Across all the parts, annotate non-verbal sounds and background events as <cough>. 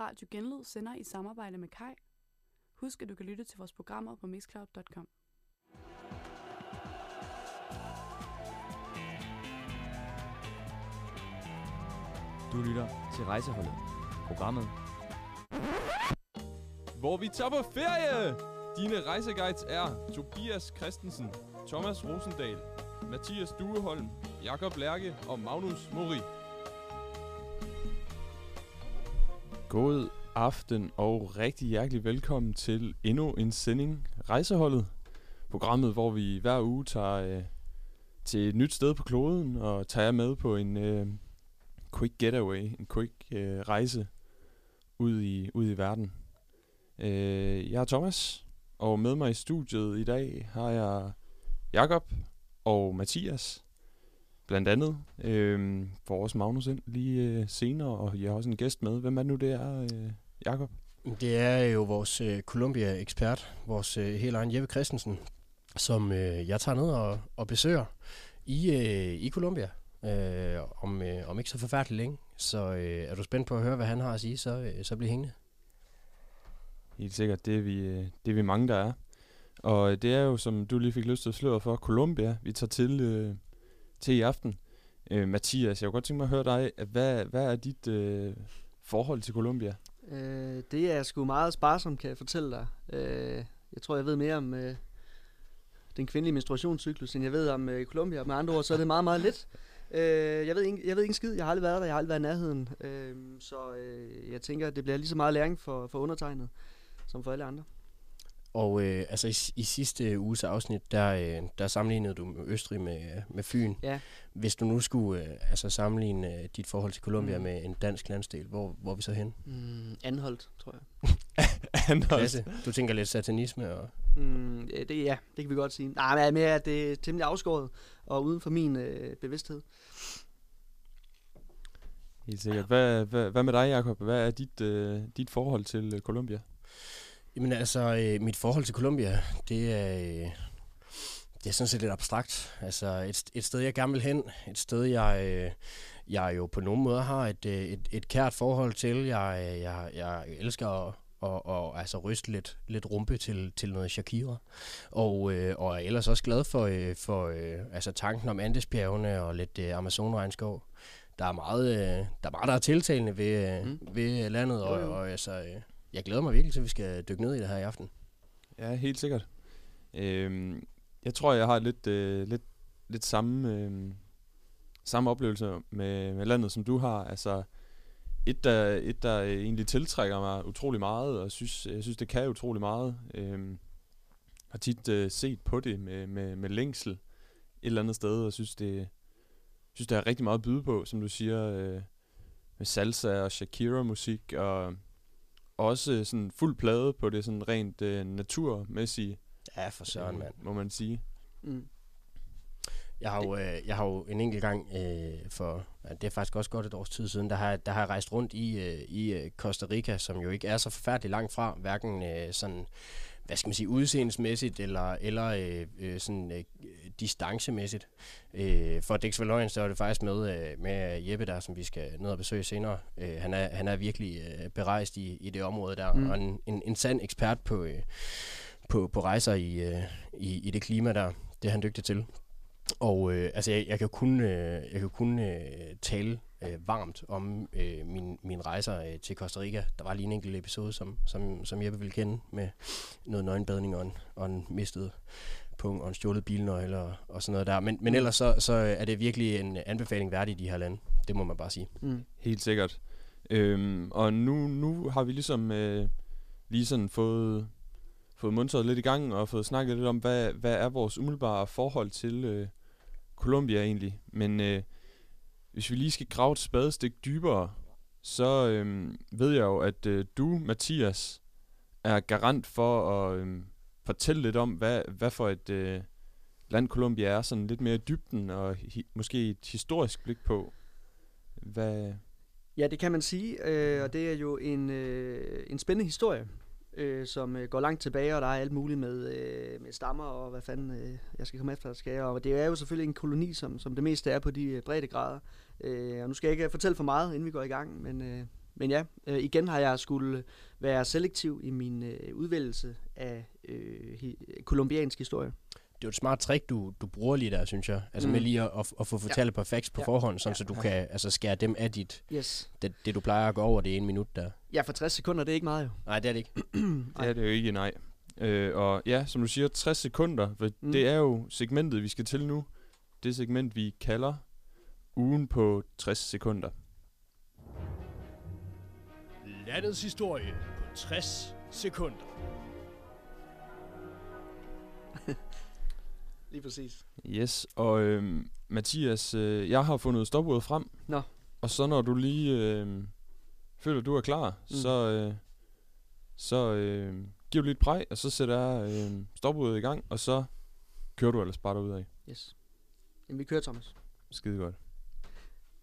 Radio Genlyd sender i samarbejde med Kai. Husk, at du kan lytte til vores programmer på mixcloud.com. Du lytter til Rejseholdet. Programmet hvor vi tager på ferie. Dine rejseguides er Tobias Christensen, Thomas Rosendal, Mathias Dueholm, Jakob Lærke og Magnus Mori. God aften og rigtig hjertelig velkommen til endnu en sending Rejseholdet. Programmet, hvor vi hver uge tager øh, til et nyt sted på kloden og tager med på en øh, quick getaway, en quick øh, rejse ud i, ud i verden. Øh, jeg er Thomas, og med mig i studiet i dag har jeg Jakob og Mathias, blandt andet. Øh, får også Magnus ind lige øh, senere, og jeg har også en gæst med. Hvem er det nu, det er, øh, Jakob? Det er jo vores øh, Columbia-ekspert, vores øh, helt egen Jeppe Christensen, som øh, jeg tager ned og, og besøger i, øh, i Columbia øh, om, øh, om ikke så forfærdeligt længe. Så øh, er du spændt på at høre, hvad han har at sige, så, øh, så bliv hængende. Helt sikkert, det er vi, øh, det er vi mange, der er. Og det er jo, som du lige fik lyst til at sløre for, Colombia, vi tager til, øh, til i aften. Øh, Mathias, jeg kunne godt tænke mig at høre dig. Hvad, hvad er dit øh, forhold til Colombia? Øh, det er sgu meget sparsomt, kan jeg fortælle dig. Øh, jeg tror, jeg ved mere om øh, den kvindelige menstruationscyklus, end jeg ved om øh, Colombia. Med andre ord, så er det meget, meget lidt. Øh, jeg, ved ikke, jeg ved ikke en skid. Jeg har aldrig været der. Jeg har aldrig været i nærheden. Øh, så øh, jeg tænker, at det bliver lige så meget læring for, for undertegnet som for alle andre. Og øh, altså i, i sidste uges afsnit, der, øh, der sammenlignede du Østrig med, med Fyn. Ja. Hvis du nu skulle øh, altså sammenligne øh, dit forhold til Colombia mm. med en dansk landsdel, hvor, hvor er vi så hen? Mm, Anholdt, tror jeg. <laughs> Anholdt. Klasse. Du tænker lidt satanisme og... Mm, det, ja, det kan vi godt sige. Nej, men jeg er mere, at det er temmelig afskåret og uden for min øh, bevidsthed. Helt sikkert. Hvad, hvad, hvad med dig, Jacob? Hvad er dit, øh, dit forhold til øh, Colombia? Jamen altså, øh, mit forhold til Colombia, det er, øh, det er sådan set lidt abstrakt. Altså et, et sted, jeg gerne vil hen. Et sted, jeg, øh, jeg jo på nogen måde har et, et, et kært forhold til. Jeg, jeg, jeg elsker at, og, og altså ryste lidt, lidt rumpe til, til noget Shakira. Og, øh, og er ellers også glad for, øh, for øh, altså tanken om Andesbjergene og lidt øh, Amazonregnskov. Der er meget, øh, der er meget, der er tiltalende ved, øh, mm. ved landet, og, og altså, øh, jeg glæder mig virkelig til, at vi skal dykke ned i det her i aften. Ja, helt sikkert. Øhm, jeg tror, jeg har lidt, øh, lidt, lidt samme, øh, samme oplevelse med, med landet, som du har. Altså, et der, et, der egentlig tiltrækker mig utrolig meget, og synes, jeg synes det kan utrolig meget. Øhm, har tit øh, set på det med, med, med længsel et eller andet sted, og synes, det, synes, det er rigtig meget at byde på, som du siger, øh, med salsa og Shakira-musik, og også sådan fuld plade på det sådan rent øh, naturmæssige. Ja, for søren, mand. Må man sige. Mm. Jeg har jo, øh, jeg har jo en enkelt gang øh, for, ja, det er faktisk også godt et års tid siden, der har, der har jeg rejst rundt i, øh, i øh, Costa Rica, som jo ikke er så forfærdeligt langt fra, hverken øh, sådan, hvad skal man sige, udseendemæssigt eller, eller øh, øh, sådan øh, distancemæssigt. Øh, for Dix Valøjen, så er det faktisk med, øh, med Jeppe der, som vi skal ned og besøge senere. Øh, han, er, han er virkelig øh, berejst i, i det område der, mm. og en, en, en sand ekspert på, øh, på, på rejser i, øh, i, i det klima der. Det er han dygtig til. Og øh, altså, jeg, jeg kan kun, øh, jeg kan kun øh, tale øh, varmt om øh, min, min rejser øh, til Costa Rica. Der var lige en enkelt episode, som, som, som jeg vil kende, med noget nøgenbadning og en, og en mistet pung og en stjålet bilnøgle og, og sådan noget der. Men, men ellers så, så er det virkelig en anbefaling værdig i de her lande. Det må man bare sige. Mm. Helt sikkert. Øhm, og nu, nu har vi ligesom øh, lige sådan fået, fået mundtaget lidt i gang og fået snakket lidt om, hvad, hvad er vores umiddelbare forhold til, øh, Colombia egentlig. Men øh, hvis vi lige skal grave et spadestik dybere, så øhm, ved jeg jo, at øh, du, Mathias, er garant for at øhm, fortælle lidt om, hvad, hvad for et øh, land Colombia er, sådan lidt mere i dybden, og hi- måske et historisk blik på. Hvad... Ja, det kan man sige, øh, og det er jo en, øh, en spændende historie øh, som øh, går langt tilbage, og der er alt muligt med, øh, med stammer og hvad fanden øh, jeg skal komme efter, skal jeg. Og det er jo selvfølgelig en koloni, som, som det meste er på de øh, brede grader. Øh, og nu skal jeg ikke øh, fortælle for meget, inden vi går i gang, men, øh, men ja, øh, igen har jeg skulle være selektiv i min øh, udvælgelse af øh, hi- kolumbiansk historie. Det er jo et smart trick, du, du bruger lige der, synes jeg. Altså Mm. med lige at, at, at få fortalt et par facts på Ja. forhånd, sådan Ja. så du kan altså, skære dem af dit, Yes. det, det, du plejer at gå over det ene minut der. Ja, for 60 sekunder, det er ikke meget jo. Nej, det er det ikke. <clears throat> Det er det jo ikke, nej. Øh, og ja, som du siger, 60 sekunder, for mm. det er jo segmentet, vi skal til nu. Det segment, vi kalder ugen på 60 sekunder. Landets historie på 60 sekunder. Lige præcis. Yes, og øh, Mathias, øh, jeg har fundet stopuret frem. Nå. Og så når du lige øh, føler, du er klar, Mm. så, øh, så øh, giver du lidt præg, og så sætter jeg øh, stopuret i gang, og så kører du ellers bare derud af. Yes. Jamen, vi kører, Thomas. Skide godt.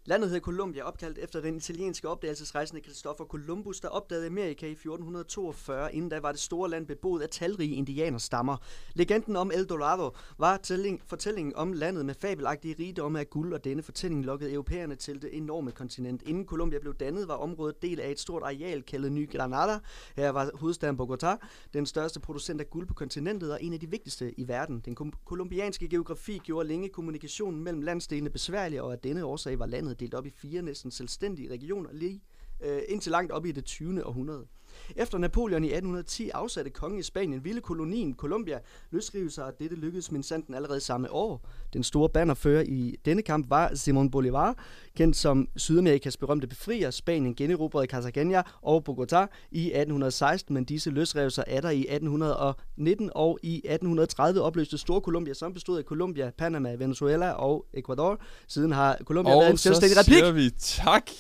Landet hed Colombia, opkaldt efter den italienske opdagelsesrejsende Christopher Columbus, der opdagede Amerika i 1442. Inden da var det store land beboet af talrige indianerstammer. Legenden om El Dorado var tælling, fortællingen om landet med fabelagtige rigdomme af guld, og denne fortælling lokkede europæerne til det enorme kontinent. Inden Colombia blev dannet, var området del af et stort areal kaldet Ny Granada. Her var hovedstaden Bogotá, den største producent af guld på kontinentet og en af de vigtigste i verden. Den kolumbianske geografi gjorde længe kommunikationen mellem landsdelene besværlig, og af denne årsag var landet delt op i fire næsten selvstændige regioner lige øh, indtil langt op i det 20. århundrede. Efter Napoleon i 1810 afsatte kongen i Spanien ville kolonien Colombia løsrive sig, og dette lykkedes minsanden allerede samme år. Den store bannerfører i denne kamp var Simon Bolivar, kendt som Sydamerikas berømte befrier. Spanien generobrede Cartagena og Bogotá i 1816, men disse løsrev sig atter i 1819 og i 1830 opløste Storcolombia, som bestod af Colombia, Panama, Venezuela og Ecuador. Siden har Colombia været en Og så selvstændig replik. siger vi tak.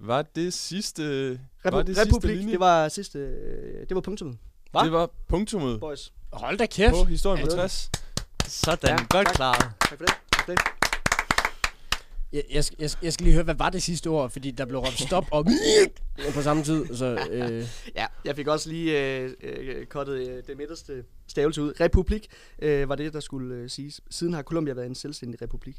Var det sidste... Repu- var det sidste Republik, linje? det var sidste, øh, det var punktummet. Hva? det var punktummet Boys. Hold da kæft! på historien på Ja. 60. Sådan, Ja, godt tak. klaret. Tak for det. Tak for det. Jeg, jeg, skal- jeg, skal- jeg skal lige høre, hvad var det sidste ord? Fordi der blev råbt stop og <laughs> på samme tid. Så, øh, Ja, jeg fik også lige øh, øh, kottet øh, det midterste stavelse ud. Republik øh, var det, der skulle øh, siges. Siden har Colombia været en selvstændig republik.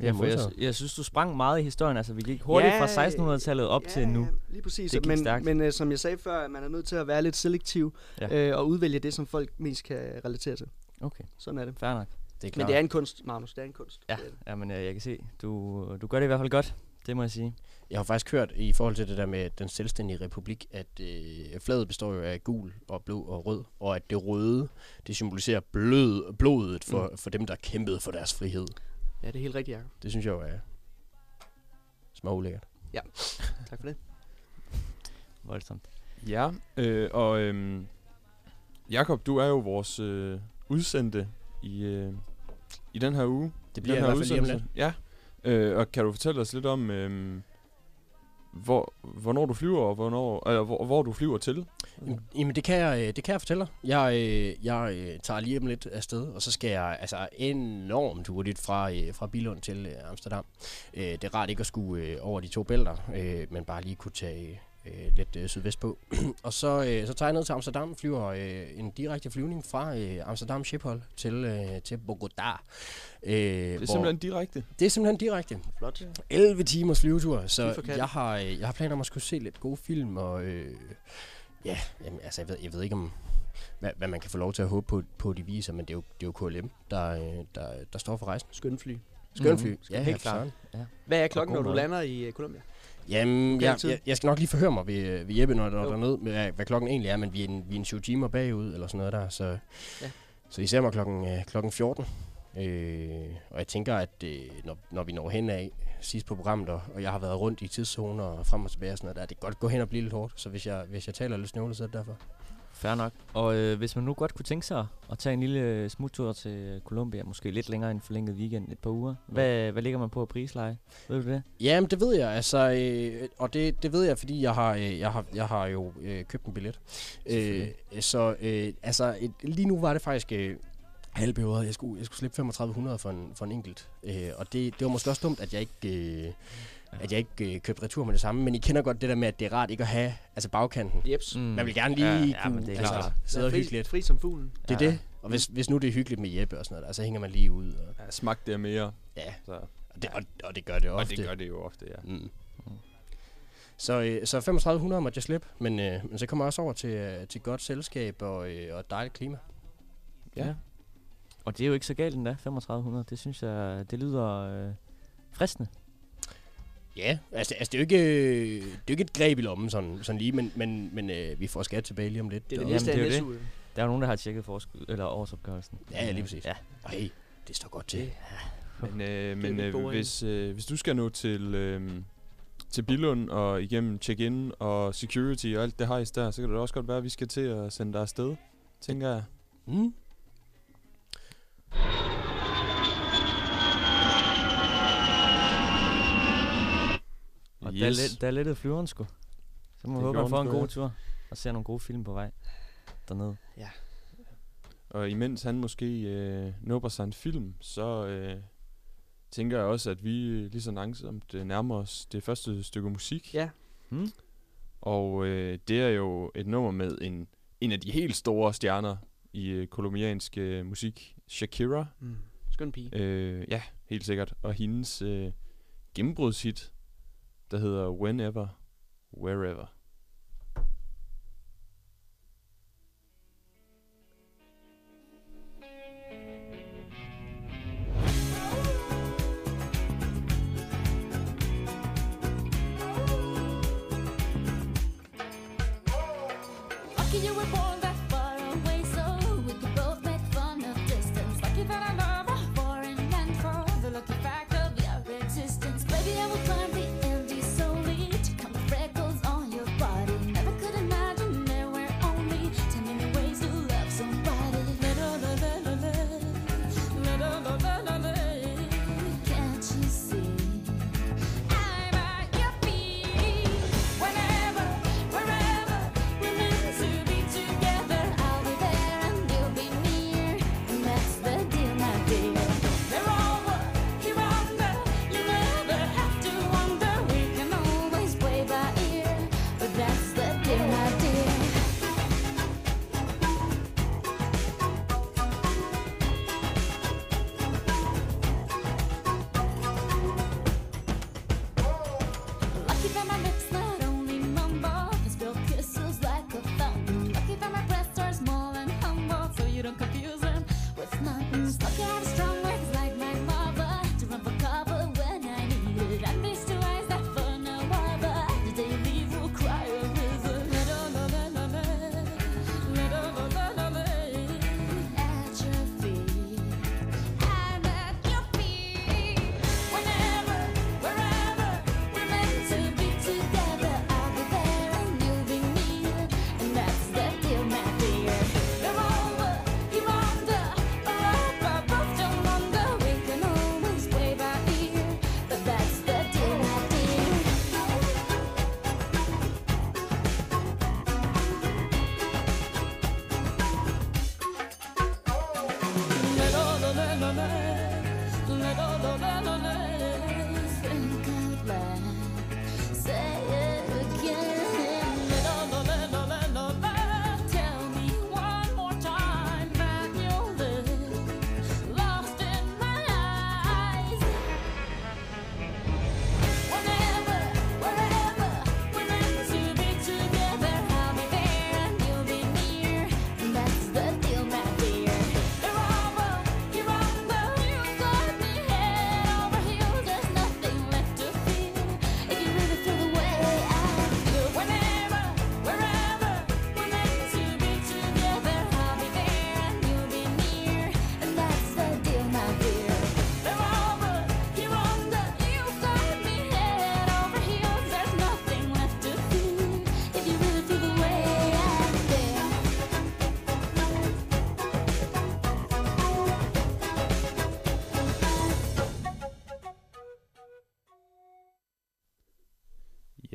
Ja, for jeg, jeg synes, du sprang meget i historien. Altså, vi gik hurtigt Ja, fra 1600-tallet op ja, til nu. lige præcis. Det gik men stærkt. men øh, som jeg sagde før, man er nødt til at være lidt selektiv Ja. øh, og udvælge det, som folk mest kan relatere til. Okay, Sådan er det. fair nok. det er klart. Men det er en kunst, Magnus. Det er en kunst. Ja, Det det. jamen, øh, jeg kan se, du, du gør det i hvert fald godt. Det må jeg sige. Jeg har faktisk hørt i forhold til det der med den selvstændige republik, at øh, flaget består jo af gul og blå og rød, og at det røde, det symboliserer blød, blodet for, mm. for dem, der kæmpede for deres frihed. Ja, det er helt rigtigt, Jacob. Det synes jeg jo er små ulækkert. Tak for det. <laughs> Voldsomt. Ja, øh, og øhm, Jakob, du er jo vores øh, udsendte i, øh, i den her uge. Det bliver i den her hvert fald. Ja, øh, og kan du fortælle os lidt om, øh, hvor, hvornår du flyver, og hvornår, øh, hvor, hvor du flyver til? Jamen, det kan jeg, øh, det kan jeg fortælle dig. Jeg, øh, jeg øh, tager lige om lidt afsted, og så skal jeg altså enormt hurtigt fra, fra Bilund til Amsterdam. Det er rart ikke at skulle over de to bælter, men bare lige kunne tage øh, lidt øh, sydvest på. <clears throat> og så, øh, så tager jeg ned til Amsterdam, flyver øh, en direkte flyvning fra øh, Amsterdam Schiphol til, øh, til Bogotá. Øh, Det er simpelthen direkte. det er simpelthen direkte. Flot. 11 timers flyvetur, så jeg har, øh, jeg har planer om at skulle se lidt gode film, og øh, ja, jamen, altså, jeg ved, jeg ved ikke om, hvad, hvad man kan få lov til at håbe på, på de viser, men det er jo, det er jo KLM, der, øh, der, der står for rejsen. Skøn fly. Skønfly. Mhm. Ja, Helt ja, klart. søren. Hvad er klokken, når du lander i uh, Colombia? Jamen, jeg, jeg, jeg skal nok lige forhøre mig ved, øh, ved Jeppe, når der er dernede, med, hvad, klokken egentlig er, men vi er en, vi er en 7 timer bagud, eller sådan noget der, så, ja. så I ser mig klokken, øh, klokken 14. Øh, og jeg tænker, at øh, når, når vi når hen af sidst på programmet, og, og jeg har været rundt i tidszoner og frem og tilbage og sådan noget, der, det kan godt gå hen og blive lidt hårdt, så hvis jeg, hvis jeg taler lidt snøvlet, så er det derfor. Fair nok. Og øh, hvis man nu godt kunne tænke sig at tage en lille smuttur til Colombia, måske lidt længere end forlænget weekend, et par uger, hvad, hvad ligger man på at prisleje? Ved du det? Jamen, det ved jeg, altså, øh, og det, det ved jeg, fordi jeg har, øh, jeg har, jeg har jo øh, købt en billet. Øh, så øh, altså, et, lige nu var det faktisk øh, halvbehøvet. Jeg skulle, jeg skulle slippe 3500 for en, for en enkelt. Øh, og det, det var måske også dumt, at jeg ikke... Øh, at jeg ikke øh, købte retur med det samme, men I kender godt det der med, at det er rart ikke at have altså bagkanten. Jeps. Mm. Man vil gerne lige ja, kunne ja, det er altså, klart. sidde og fri, hygge lidt. Fri som fuglen. Det er Ja. det. Og hvis, hvis nu det er hyggeligt med Jeppe og sådan noget, der, så hænger man lige ud. Og, Ja, smagt det mere. ja, Så. og det, og, og det gør det Og ofte. det gør det jo ofte, ja. Mm. Så, øh, så 3500 måtte jeg slippe, men, øh, men så kommer jeg også over til, øh, til godt selskab og, øh, og et dejligt klima. Ja. Og det er jo ikke så galt endda, 3500. Det synes jeg, det lyder øh, fristende. Ja, altså, altså det, er jo ikke, det er jo ikke et greb i lommen sådan, sådan lige, men, men, men øh, vi får skat tilbage lige om lidt. Det er det og- næste af er jo. Der er jo nogen, der har tjekket forskud, eller årsopgørelsen. Ja, ja, lige præcis. Ja. Ej, det står godt til. Men, øh, men øh, hvis, øh, hvis du skal nå til, øh, til Billund og igennem check-in og security og alt det hejs der, så kan det også godt være, at vi skal til at sende dig afsted, tænker jeg. Mm. Yes. der, er lidt, der er lidt af flyveren sgu. Så må vi håbe, at får en god ja. tur. Og ser nogle gode film på vej dernede. Og imens han måske øh, nubber sig en film, så øh, tænker jeg også, at vi øh, lige så langsomt øh, nærmer os det første stykke musik. Ja. Hmm? Og øh, det er jo et nummer med en, en af de helt store stjerner i øh, kolumbiansk øh, musik, Shakira. Mm. Skøn pige. Øh, ja, helt sikkert. Og hendes øh, gennembrudshit, der hedder Whenever, Wherever. You were born no, no, no, no, no.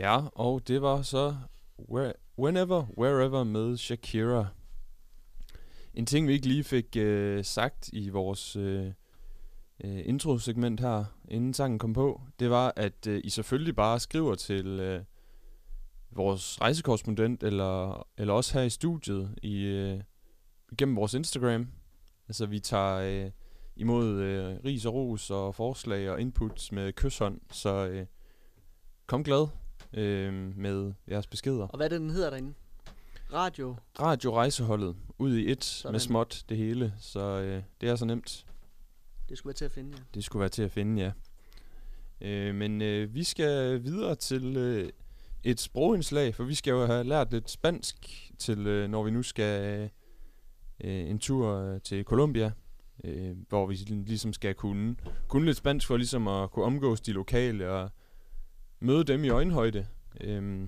Ja, og det var så where, Whenever, Wherever med Shakira. En ting, vi ikke lige fik øh, sagt i vores øh, introsegment intro-segment her, inden sangen kom på, det var, at øh, I selvfølgelig bare skriver til øh, vores rejsekorrespondent, eller, eller også her i studiet, i, øh, gennem vores Instagram. Altså, vi tager øh, imod øh, ris og ros og forslag og inputs med kysshånd, så øh, kom glad øh, med jeres beskeder. Og hvad er det, den hedder derinde? Radio. Radio Rejseholdet, ud i et Sådan. med småt det hele, så øh, det er så nemt. Det skulle være til at finde, ja. Det skulle være til at finde, ja. Øh, men øh, vi skal videre til øh, et sprogindslag, for vi skal jo have lært lidt spansk til, øh, når vi nu skal øh, en tur øh, til Colombia, øh, hvor vi ligesom skal kunne, kunne lidt spansk for ligesom at kunne omgås de lokale og møde dem i øjenhøjde. Øh,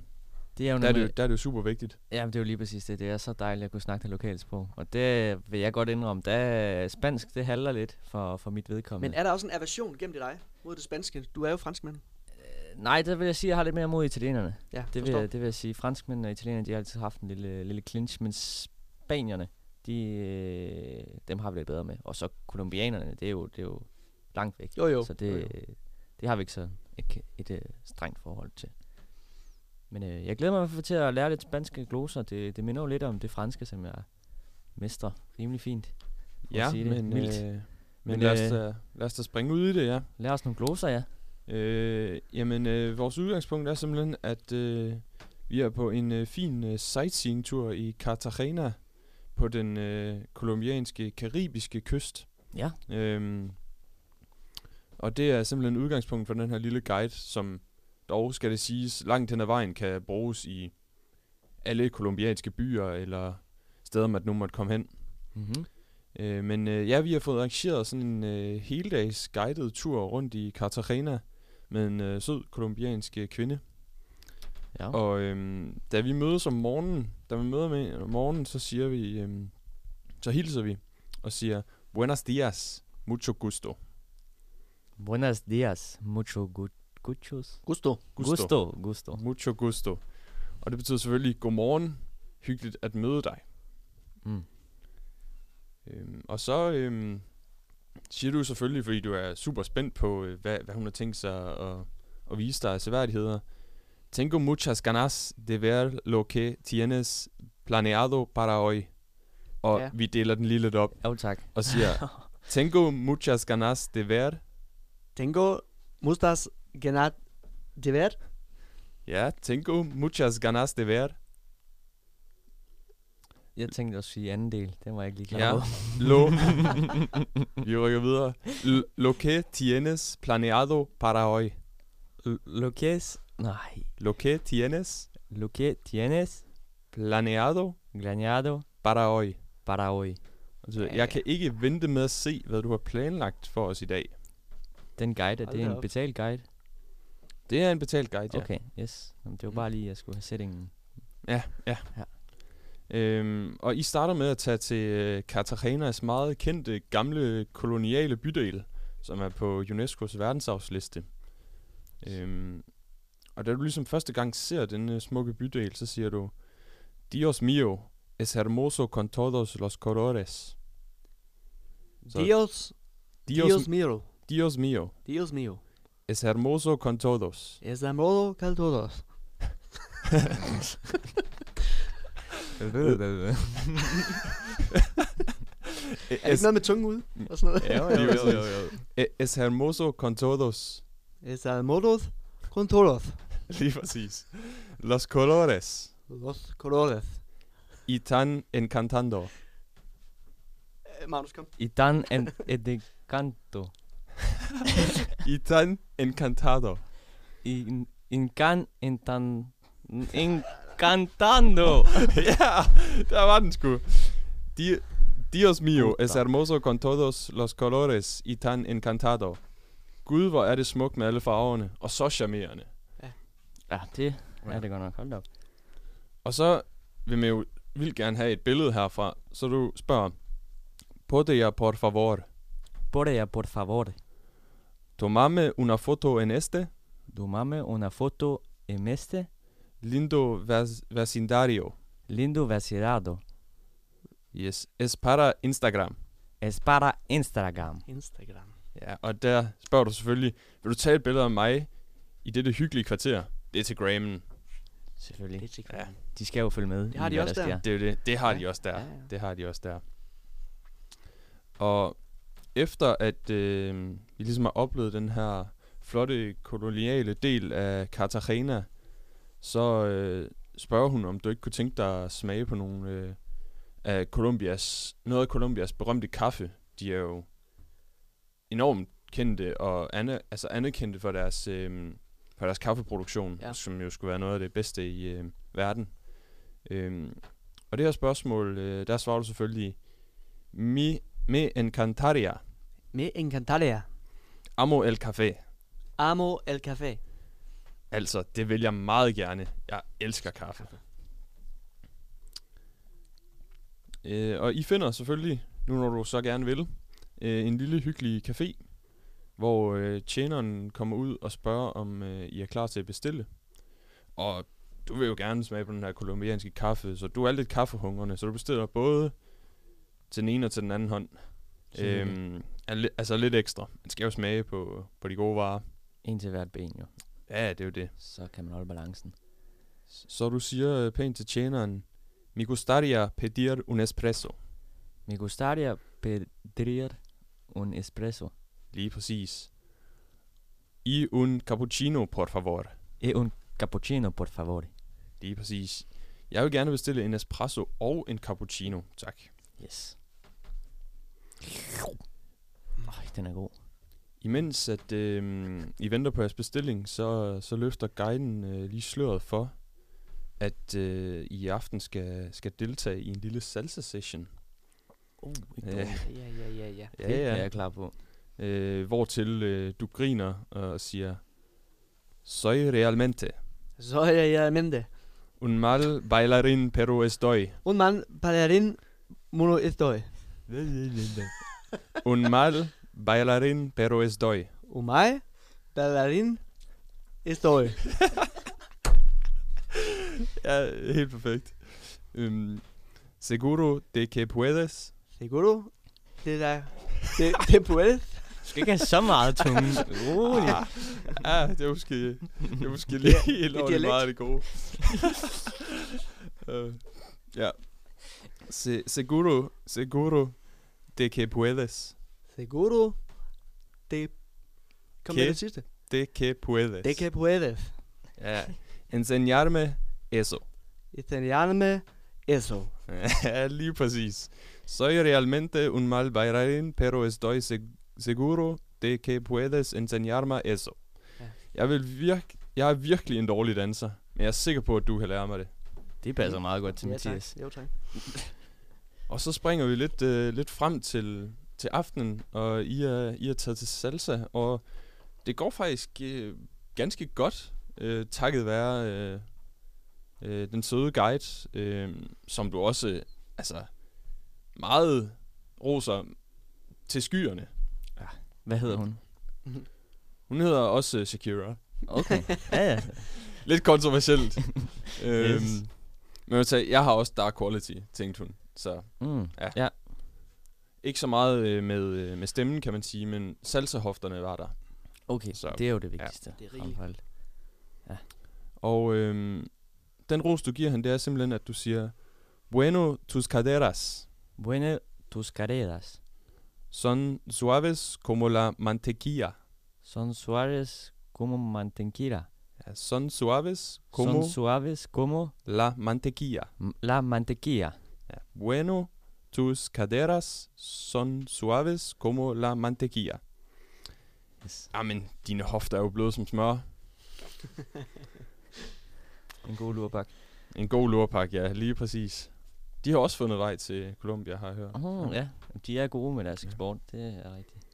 Det er jo der, er det, der er det jo super vigtigt. Jamen, det er jo lige præcis det. Det er så dejligt at kunne snakke det lokalsprog. Og det vil jeg godt indrømme. Der spansk, det halter lidt for, for mit vedkommende. Men er der også en aversion gennem dig mod det spanske? Du er jo franskmand. Øh, Nej, det vil jeg sige, at jeg har lidt mere mod italienerne. Ja, Det vil, jeg, det vil jeg sige. Franskmænd og italienerne, de har altid haft en lille, lille clinch, men spanierne, de, øh, dem har vi lidt bedre med. Og så kolumbianerne, det er jo, det er jo langt væk. Jo, jo. Så det, jo, jo. det har vi ikke så et, et, et strengt forhold til. Men øh, jeg glæder mig til at lære lidt spanske gloser. Det, det minder jo lidt om det franske, som jeg mestrer rimelig fint. Ja, sige det men, mildt. øh, men, Men, lad, os øh, da, lad os da springe ud i det, ja. Lær os nogle gloser, ja. Øh, jamen, øh, vores udgangspunkt er simpelthen, at øh, vi er på en øh, fin øh, sightseeing-tur i Cartagena på den øh, kolumbianske, karibiske kyst. Ja. Øhm, og det er simpelthen udgangspunkt for den her lille guide, som dog, skal det siges, langt hen ad vejen kan bruges i alle kolumbianske byer eller steder, man nu måtte komme hen. Mm-hmm. Øh, men øh, ja, vi har fået arrangeret sådan en øh, heldags guided tur rundt i Cartagena med en øh, sød kolumbiansk øh, kvinde. Ja. Og øhm, da vi mødes om morgenen, da vi møder med om morgenen, så siger vi, øhm, så hilser vi og siger, Buenos dias, mucho gusto. Buenos dias. Mucho gu- guchos. Gusto. Gusto. Gusto. Mucho gusto. Og det betyder selvfølgelig, godmorgen, hyggeligt at møde dig. Mm. Øhm, og så øhm, siger du selvfølgelig, fordi du er super spændt på, øh, hvad, hvad hun har tænkt sig at, at vise dig af seværdigheder. Tengo muchas ganas de ver lo que tienes planeado para hoy. Og Ja. vi deler den lige lidt op Jo, tak. og siger, <laughs> Tengo muchas ganas de ver. Tengo mustas genat de ver. Ja, tengo muchas ganas de ver. Jeg tænkte at sige anden del. Den var jeg ikke lige klar Ja. over. Lo. <laughs> vi rykker videre. L- lo que tienes planeado para hoy. Lo que es... Nej. Lo que tienes Lo que tienes planeado planeado para hoy. para hoy. Altså, Ja. jeg kan ikke vente med at se, hvad du har planlagt for os i dag. Den guide, er det en betalt guide? Det er en betalt guide, ja. Okay, yes. Jamen, det var Mm. bare lige, at jeg skulle have settingen. Ja, ja. Ja. Øhm, og I starter med at tage til øh, Cartagenas meget kendte gamle koloniale bydel, som er på UNESCO's verdensarvsliste. Øhm, og da du ligesom første gang ser denne smukke bydel, så siger du, Dios mío, es hermoso con todos los colores. Så, Dios, Dios, Dios mío. Dios mío, Dios mío. es hermoso con todos. Es modo cal todos. Er det ikke noget med tunge ud? Og sådan noget? Ja, jo, jo, jo, jo. E- Es hermoso con todos. Es modos con todos. Lige præcis. Los colores. Los colores. Y tan encantando. Magnus, kom. I dan en edicanto. <laughs> Y tan encantado. I incan entan... Encantando. <laughs> ja, der var den sgu. Di Dios mío, es hermoso con todos los colores y tan encantado. Gud, hvor er det smukt med alle farverne, og så charmerende. ja, det er det godt nok. Hold op. Og så vil man jo vildt gerne have et billede herfra, så du spørger, ya por favor, Por por favor. tomame una foto en este Tomame una foto en este lindo vec- vecindario. lindo vecindario. Yes, es para Instagram. Es para Instagram. Instagram. Ja, og der spørger du selvfølgelig, vil du tage et billede af mig i dette hyggelige kvarter? Det er til Grammen. Selvfølgelig. Det er Ja. De skal jo følge med. Det har de også der. Det er det. Det har Ja. de også der. Ja, ja. Det har de også der. Og efter at øh, vi ligesom har oplevet den her flotte koloniale del af Cartagena, så øh, spørger hun, om du ikke kunne tænke dig at smage på nogle øh, af Colombias, noget af Colombias berømte kaffe. De er jo enormt kendte og ane, altså anerkendte for deres, øh, for deres kaffeproduktion, Ja. som jo skulle være noget af det bedste i øh, verden. Øh, og det her spørgsmål, øh, der svarer du selvfølgelig, mi me encantaria Me encantaría. amo el café. Amo el café. Altså, det vil jeg meget gerne. Jeg elsker kaffe. Øh, og I finder selvfølgelig, nu når du så gerne vil, øh, en lille hyggelig café, hvor øh, tjeneren kommer ud og spørger, om øh, I er klar til at bestille. Og du vil jo gerne smage på den her kolumbianske kaffe, så du er lidt kaffehungrende, så du bestiller både til den ene og til den anden hånd. Selvfølgelig. Øhm, altså lidt ekstra. Man skal jo smage på, på de gode varer. En til hvert ben, jo. Ja, det er jo det. Så kan man holde balancen. Så du siger øh, pænt til tjeneren, Mi gustaría pedir un espresso. Me gustaría pedir un espresso Lige præcis. Y un cappuccino, por favor. y un cappuccino, por favor. Lige præcis. Jeg vil gerne bestille en espresso og en cappuccino, tak. Yes. Øj, den er god. Imens at øh, I venter på jeres bestilling, så, så løfter guiden øh, lige sløret for, at øh, I i aften skal, skal deltage i en lille salsa-session. Uh, Ja. Ja, ja, ja, ja. Det er jeg klar på. Øh, hvortil øh, du griner og siger, Soy realmente Så er jeg realmente. un mal bailarín, pero estoy. Un man bailarín mono estoy. Un mal bailarín, pero estoy. Un mig bailarín estoy. <laughs> Ja, helt perfekt. Um, seguro de que puedes. Seguro? Det der... Det, det puedes. Du skal ikke have så meget tunge. <laughs> Rolig. Ah, ah, det er måske, det er måske lige helt dialekt. meget af det gode. uh, <laughs> ja. Se, seguro, seguro de que puedes. Seguro? Det... Kom med Que? det sidste. De que puedes. Det kan puedes. Ja. Enseñarme eso. Italianerne eso. <laughs> ja, lige præcis. Soy realmente un mal bailarín, pero estoy seg- seguro de que puedes enseñarme eso. Ja. Jeg, vil virk jeg er virkelig en dårlig danser, men jeg er sikker på, at du kan lære mig det. Det passer meget godt til Ja, tak. Mathias. Jo, tak. <laughs> Og så springer vi lidt, øh, lidt frem til, til aftenen, og I er, I er taget til salsa, og det går faktisk øh, ganske godt, øh, takket være øh, øh, den søde guide, øh, som du også øh, altså, meget roser til skyerne. Hvad hedder hun? Hun hedder også øh, Shakira. Okay. <laughs> Ja, ja. Lidt kontroversielt. <laughs> øhm, Yes. Men jeg, sige, jeg har også dark quality, tænkte hun. Så Mm. Ja. ja. ikke så meget øh, med, øh, med stemmen, kan man sige, men salsahofterne var der. Okay, Så, det er jo det vigtigste. det er for alt. Og øhm, den ros, du giver han, det er simpelthen, at du siger, Bueno tus caderas Bueno, tus carreras son suaves como la mantequilla. son suaves como mantequilla. Ja, son suaves como Son suaves como la mantequilla. la mantequilla. Ja. Bueno tus caderas son suaves como la mantequilla. Yes. Jamen, dine hofter er jo bløde som smør. <laughs> En god lurbak. En god lurpak, ja, lige præcis. De har også fundet vej til Colombia, har jeg hørt. Oh, ja, de er gode med deres eksport. Det er rigtigt.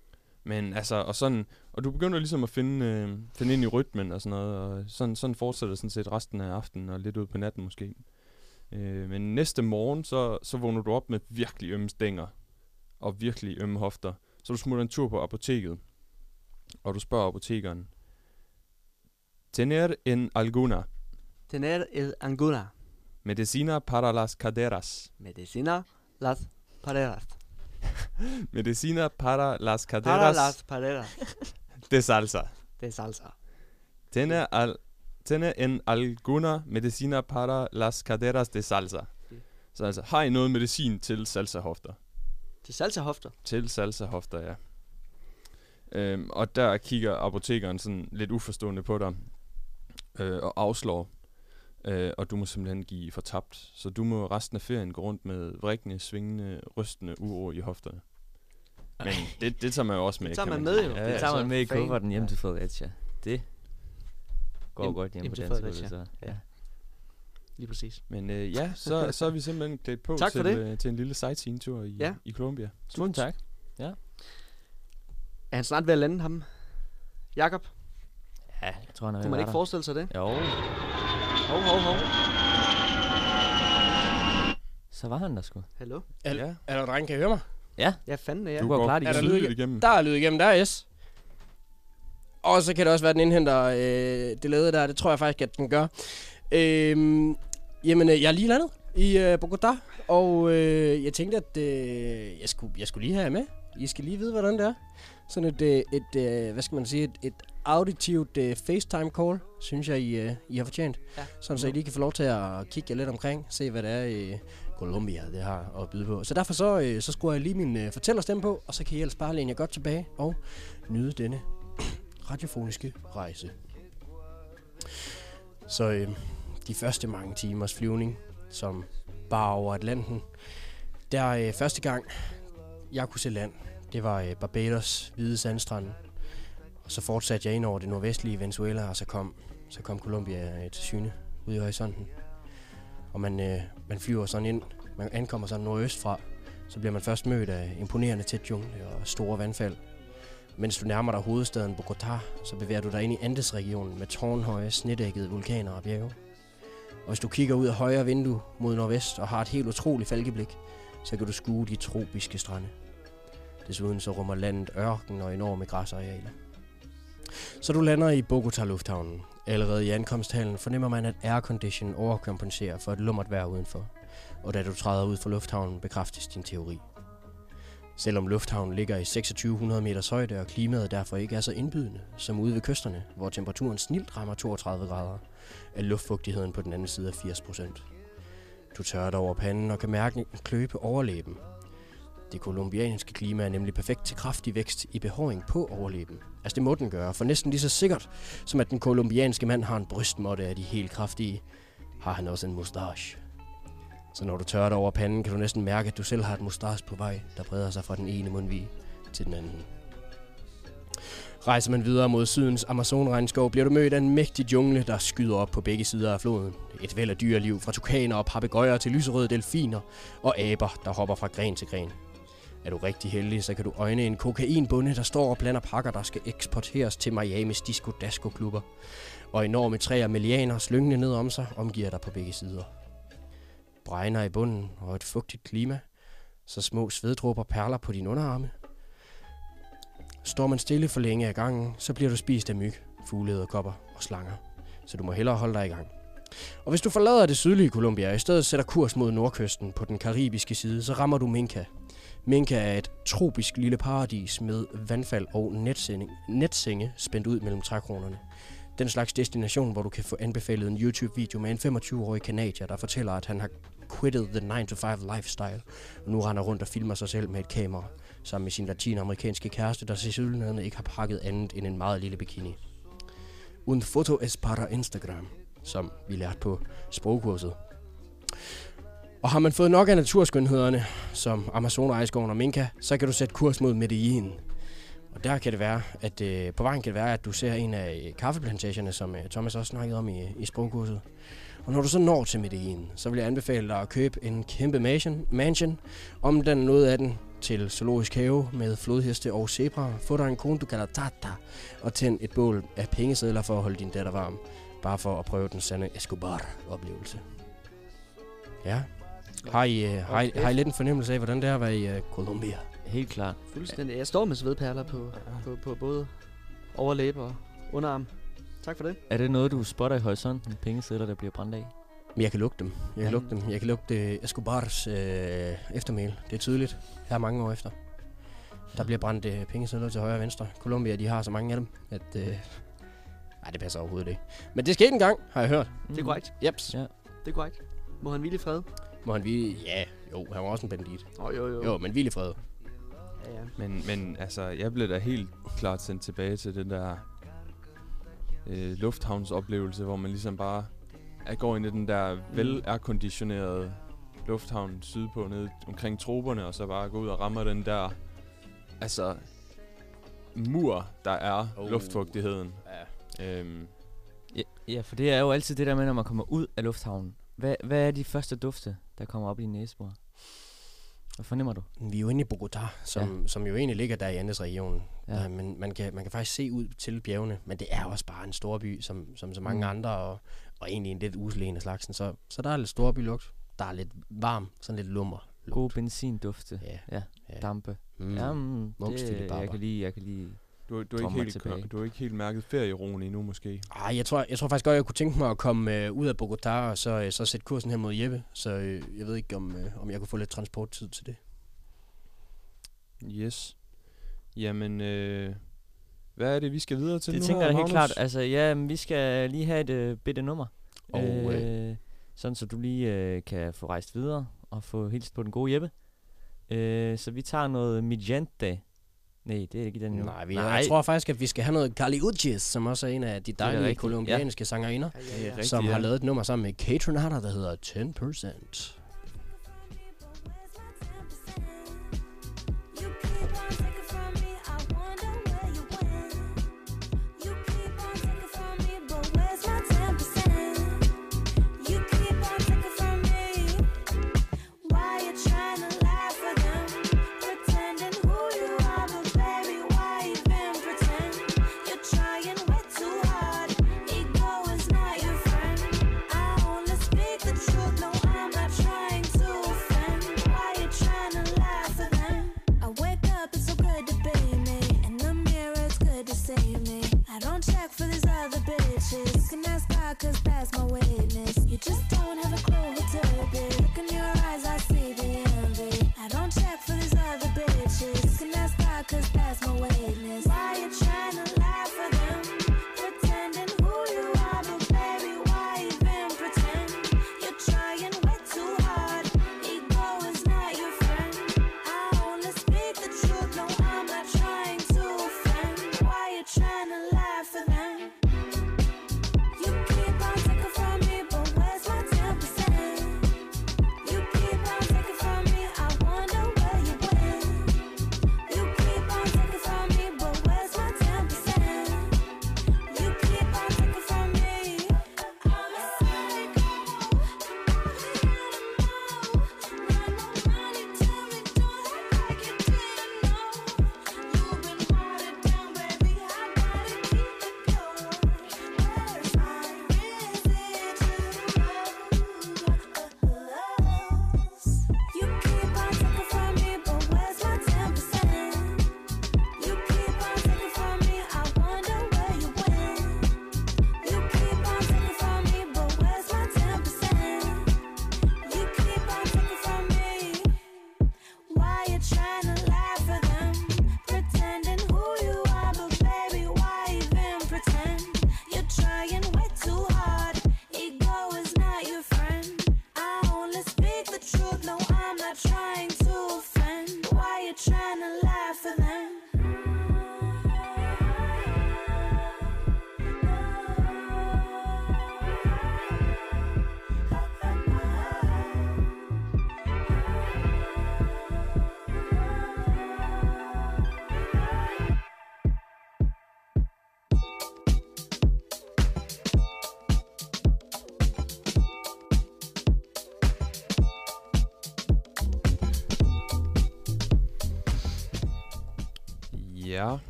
Men altså, og sådan, og du begynder ligesom at finde, øh, finde ind i rytmen og sådan noget, og sådan, sådan fortsætter sådan set resten af aftenen og lidt ud på natten måske. Øh, men næste morgen, så, så vågner du op med virkelig ømme stænger og virkelig ømme hofter. Så du smutter en tur på apoteket, og du spørger apotekeren, Tener en alguna Tener el anguna. medicina para las caderas. Medicina las paredes. <laughs> Medicina para las Para caderas las paredes. <laughs> de salsa. Er salsa. Tiene, al, tiene en alguna medicina para las caderas de salsa. Mm. Så altså, har I noget medicin til salsahofter? Til salsa-hofter. Til salsahofter, ja. Øhm, og der kigger apotekeren sådan lidt uforstående på dig, øh, og afslår. Øh, og du må simpelthen give fortabt. Så du må resten af ferien gå rundt med vrikkende, svingende, rystende uro i hofterne. Men det, det tager man jo også med. Det tager kan man med, jo. Ja, det tager man med i kufferten hjem til Fredericia. Det går godt hjem, hjem på dansk Fredericia. så. Ja. Lige præcis. Men øh, ja, så, så er vi simpelthen klædt på Tak for til, det. øh, til en lille sightseeing-tur i, Ja. i Colombia. Tusind tak. Er han snart ved at lande ham? Jakob, Ja, jeg tror, han er ved kunne man ikke der. forestille sig det? Jo, Hov, hov, hov. så var han der sgu. Hallo? Er, Ja. er der dreng, kan I høre mig? Ja, Ja, fanden er jeg. du går klart Er der igennem. lyd igennem. Der er lyd igennem, der er S. Og så kan det også være, at den indhenter øh, det lavede der. Det tror jeg faktisk, at den gør. Øhm, jamen, øh, jeg er lige landet i øh, Bogotá, og øh, jeg tænkte, at øh, jeg, skulle, jeg skulle lige have jer med. I skal lige vide, hvordan det er. Sådan et, øh, et øh, hvad skal man sige, et, et auditivt øh, FaceTime call, synes jeg, I, øh, I har fortjent. Ja. Sådan, så I lige kan få lov til at kigge jer lidt omkring, se hvad det er i Colombia, det har at byde på. Så derfor så, øh, så skruer jeg lige min øh, fortællerstemme på, og så kan I ellers bare læne jer godt tilbage og nyde denne radiofoniske rejse. Så øh, de første mange timers flyvning, som bare over Atlanten, der øh, første gang, jeg kunne se land, det var øh, Barbados hvide sandstrand. Og så fortsatte jeg ind over det nordvestlige Venezuela, og så kom, så kom Colombia øh, til syne ude i horisonten. Og man, øh, man flyver sådan ind, man ankommer sådan nordøst fra, så bliver man først mødt af imponerende tæt jungle og store vandfald. Mens du nærmer dig hovedstaden Bogotá, så bevæger du dig ind i Andesregionen med tårnhøje, snedækkede vulkaner og bjerge. Og hvis du kigger ud af højre vindue mod nordvest og har et helt utroligt falkeblik, så kan du skue de tropiske strande. Desuden så rummer landet ørken og enorme græsarealer. Så du lander i Bogota Lufthavnen. Allerede i ankomsthallen fornemmer man, at aircondition overkompenserer for et lummert vejr udenfor. Og da du træder ud fra lufthavnen, bekræftes din teori. Selvom lufthavnen ligger i 2600 meters højde, og klimaet derfor ikke er så indbydende som ude ved kysterne, hvor temperaturen snilt rammer 32 grader, er luftfugtigheden på den anden side af 80 procent. Du tørrer dig over panden og kan mærke en kløe på overlæben. Det kolumbianske klima er nemlig perfekt til kraftig vækst i behåring på overlæben. Altså det må den gøre, for næsten lige så sikkert, som at den kolumbianske mand har en brystmåtte af de helt kraftige, har han også en mustache. Så når du tørrer dig over panden, kan du næsten mærke, at du selv har et mustache på vej, der breder sig fra den ene mundvig til den anden. Rejser man videre mod sydens Amazonregnskov, bliver du mødt af en mægtig jungle, der skyder op på begge sider af floden. Et væld af dyreliv, fra tukaner og papegøjer til lyserøde delfiner og aber, der hopper fra gren til gren. Er du rigtig heldig, så kan du øjne en kokainbunde, der står og blander pakker, der skal eksporteres til Miamis disco-dasko-klubber. Og enorme træer med lianer slyngende ned om sig omgiver dig på begge sider. Bregner i bunden og et fugtigt klima, så små sveddråber perler på dine underarme. Står man stille for længe af gangen, så bliver du spist af myg, fuglederkopper og slanger. Så du må hellere holde dig i gang. Og hvis du forlader det sydlige Colombia og i stedet sætter kurs mod nordkysten på den karibiske side, så rammer du Minca. Minca er et tropisk lille paradis med vandfald og netsenge, netsenge spændt ud mellem trækronerne. Den slags destination, hvor du kan få anbefalet en YouTube-video med en 25-årig kanadier, der fortæller, at han har quittet the 9-to-5 lifestyle, og nu render rundt og filmer sig selv med et kamera, sammen med sin latinamerikanske kæreste, der til ikke har pakket andet end en meget lille bikini. Un foto es para Instagram, som vi lærte på sprogkurset. Og har man fået nok af naturskønhederne, som Amazon, Ejskoven og Minka, så kan du sætte kurs mod Medellin. Og der kan det være, at øh, på vejen kan det være, at du ser en af øh, kaffeplantationerne, som øh, Thomas også snakkede om i, i sprogkurset. Og når du så når til Medellin, så vil jeg anbefale dig at købe en kæmpe mansion, mansion om den noget af den til zoologisk have med flodheste og zebra. Få dig en kone, du kalder Tata, og tænd et bål af pengesedler for at holde din datter varm. Bare for at prøve den sande Escobar-oplevelse. Ja. Har I, øh, har, I, har I lidt en fornemmelse af, hvordan det er at være i øh, Colombia? Helt klart. Fuldstændig. Jeg står med svedperler på, på, på både overlæbe og underarm. Tak for det. Er det noget, du spotter i horisonten? Pengesedler, der bliver brændt af? Men jeg kan lugte dem. Jeg kan Ja. lugte dem. Jeg kan lugte øh, Escobars øh, eftermæl. Det er tydeligt. Her mange år efter. Der bliver brændt øh, pengesedler til højre og venstre. Colombia, de har så mange af dem, at... Øh, nej, det passer overhovedet ikke. Men det skete en gang, har jeg hørt. Det er korrekt. Jeps. Ja. Det er korrekt. Må han hvile i fred? Må han hvile... Ja, jo, han var også en bandit. Oh, jo, jo. Jo, men hvile i fred. Ja. Men, men altså, jeg blev da helt klart sendt tilbage til den der øh, lufthavnsoplevelse, hvor man ligesom bare jeg går ind i den der vel airconditionerede lufthavn sydpå, nede omkring troberne, og så bare gå ud og rammer den der, altså, mur, der er Oh. luftfugtigheden. Ja. Øhm, Ja, ja, for det er jo altid det der med, når man kommer ud af lufthavnen. Hvad, hvad er de første dufte, der kommer op i din næsebor? Hvad fornemmer du? Vi er jo inde i Bogotá, som, ja. som jo egentlig ligger der i Andesregionen. Ja. Ja. men man kan, man kan faktisk se ud til bjergene, men det er også bare en stor by, som, som så mange Mm. andre, og, og egentlig en lidt usel en af slagsen. Så, så der er lidt storbylugt. Der er lidt varm, sådan lidt lummer. God benzindufte. Ja. Ja, Ja. dampe. Mm. Jamen, det, jeg kan lide, jeg kan lide. Du, du, er ikke helt, tilbage. du har ikke helt mærket ferieroen endnu, måske. Ej, jeg tror, jeg tror faktisk godt, jeg kunne tænke mig at komme øh, ud af Bogotá, og så, øh, så sætte kursen hen mod Jeppe. Så øh, jeg ved ikke, om, øh, om jeg kunne få lidt transporttid til det. Yes. Jamen, øh, hvad er det, vi skal videre til Det nu tænker her, jeg helt klart. Altså, ja, vi skal lige have et øh, bitte nummer. Og, øh, sådan, så du lige øh, kan få rejst videre og få hilst på den gode Jeppe. Øh, så vi tager noget Mijente. Nej, det er ikke den endnu. Nej, vi, Nej, jeg tror faktisk, at vi skal have noget Kali Uchis, som også er en af de dejlige kolumbianske sangerinder, Ja, Det ja, ja. rigtigt, som ja. har lavet et nummer sammen med Catronata, der hedder 10%. Cause that's my witness. You just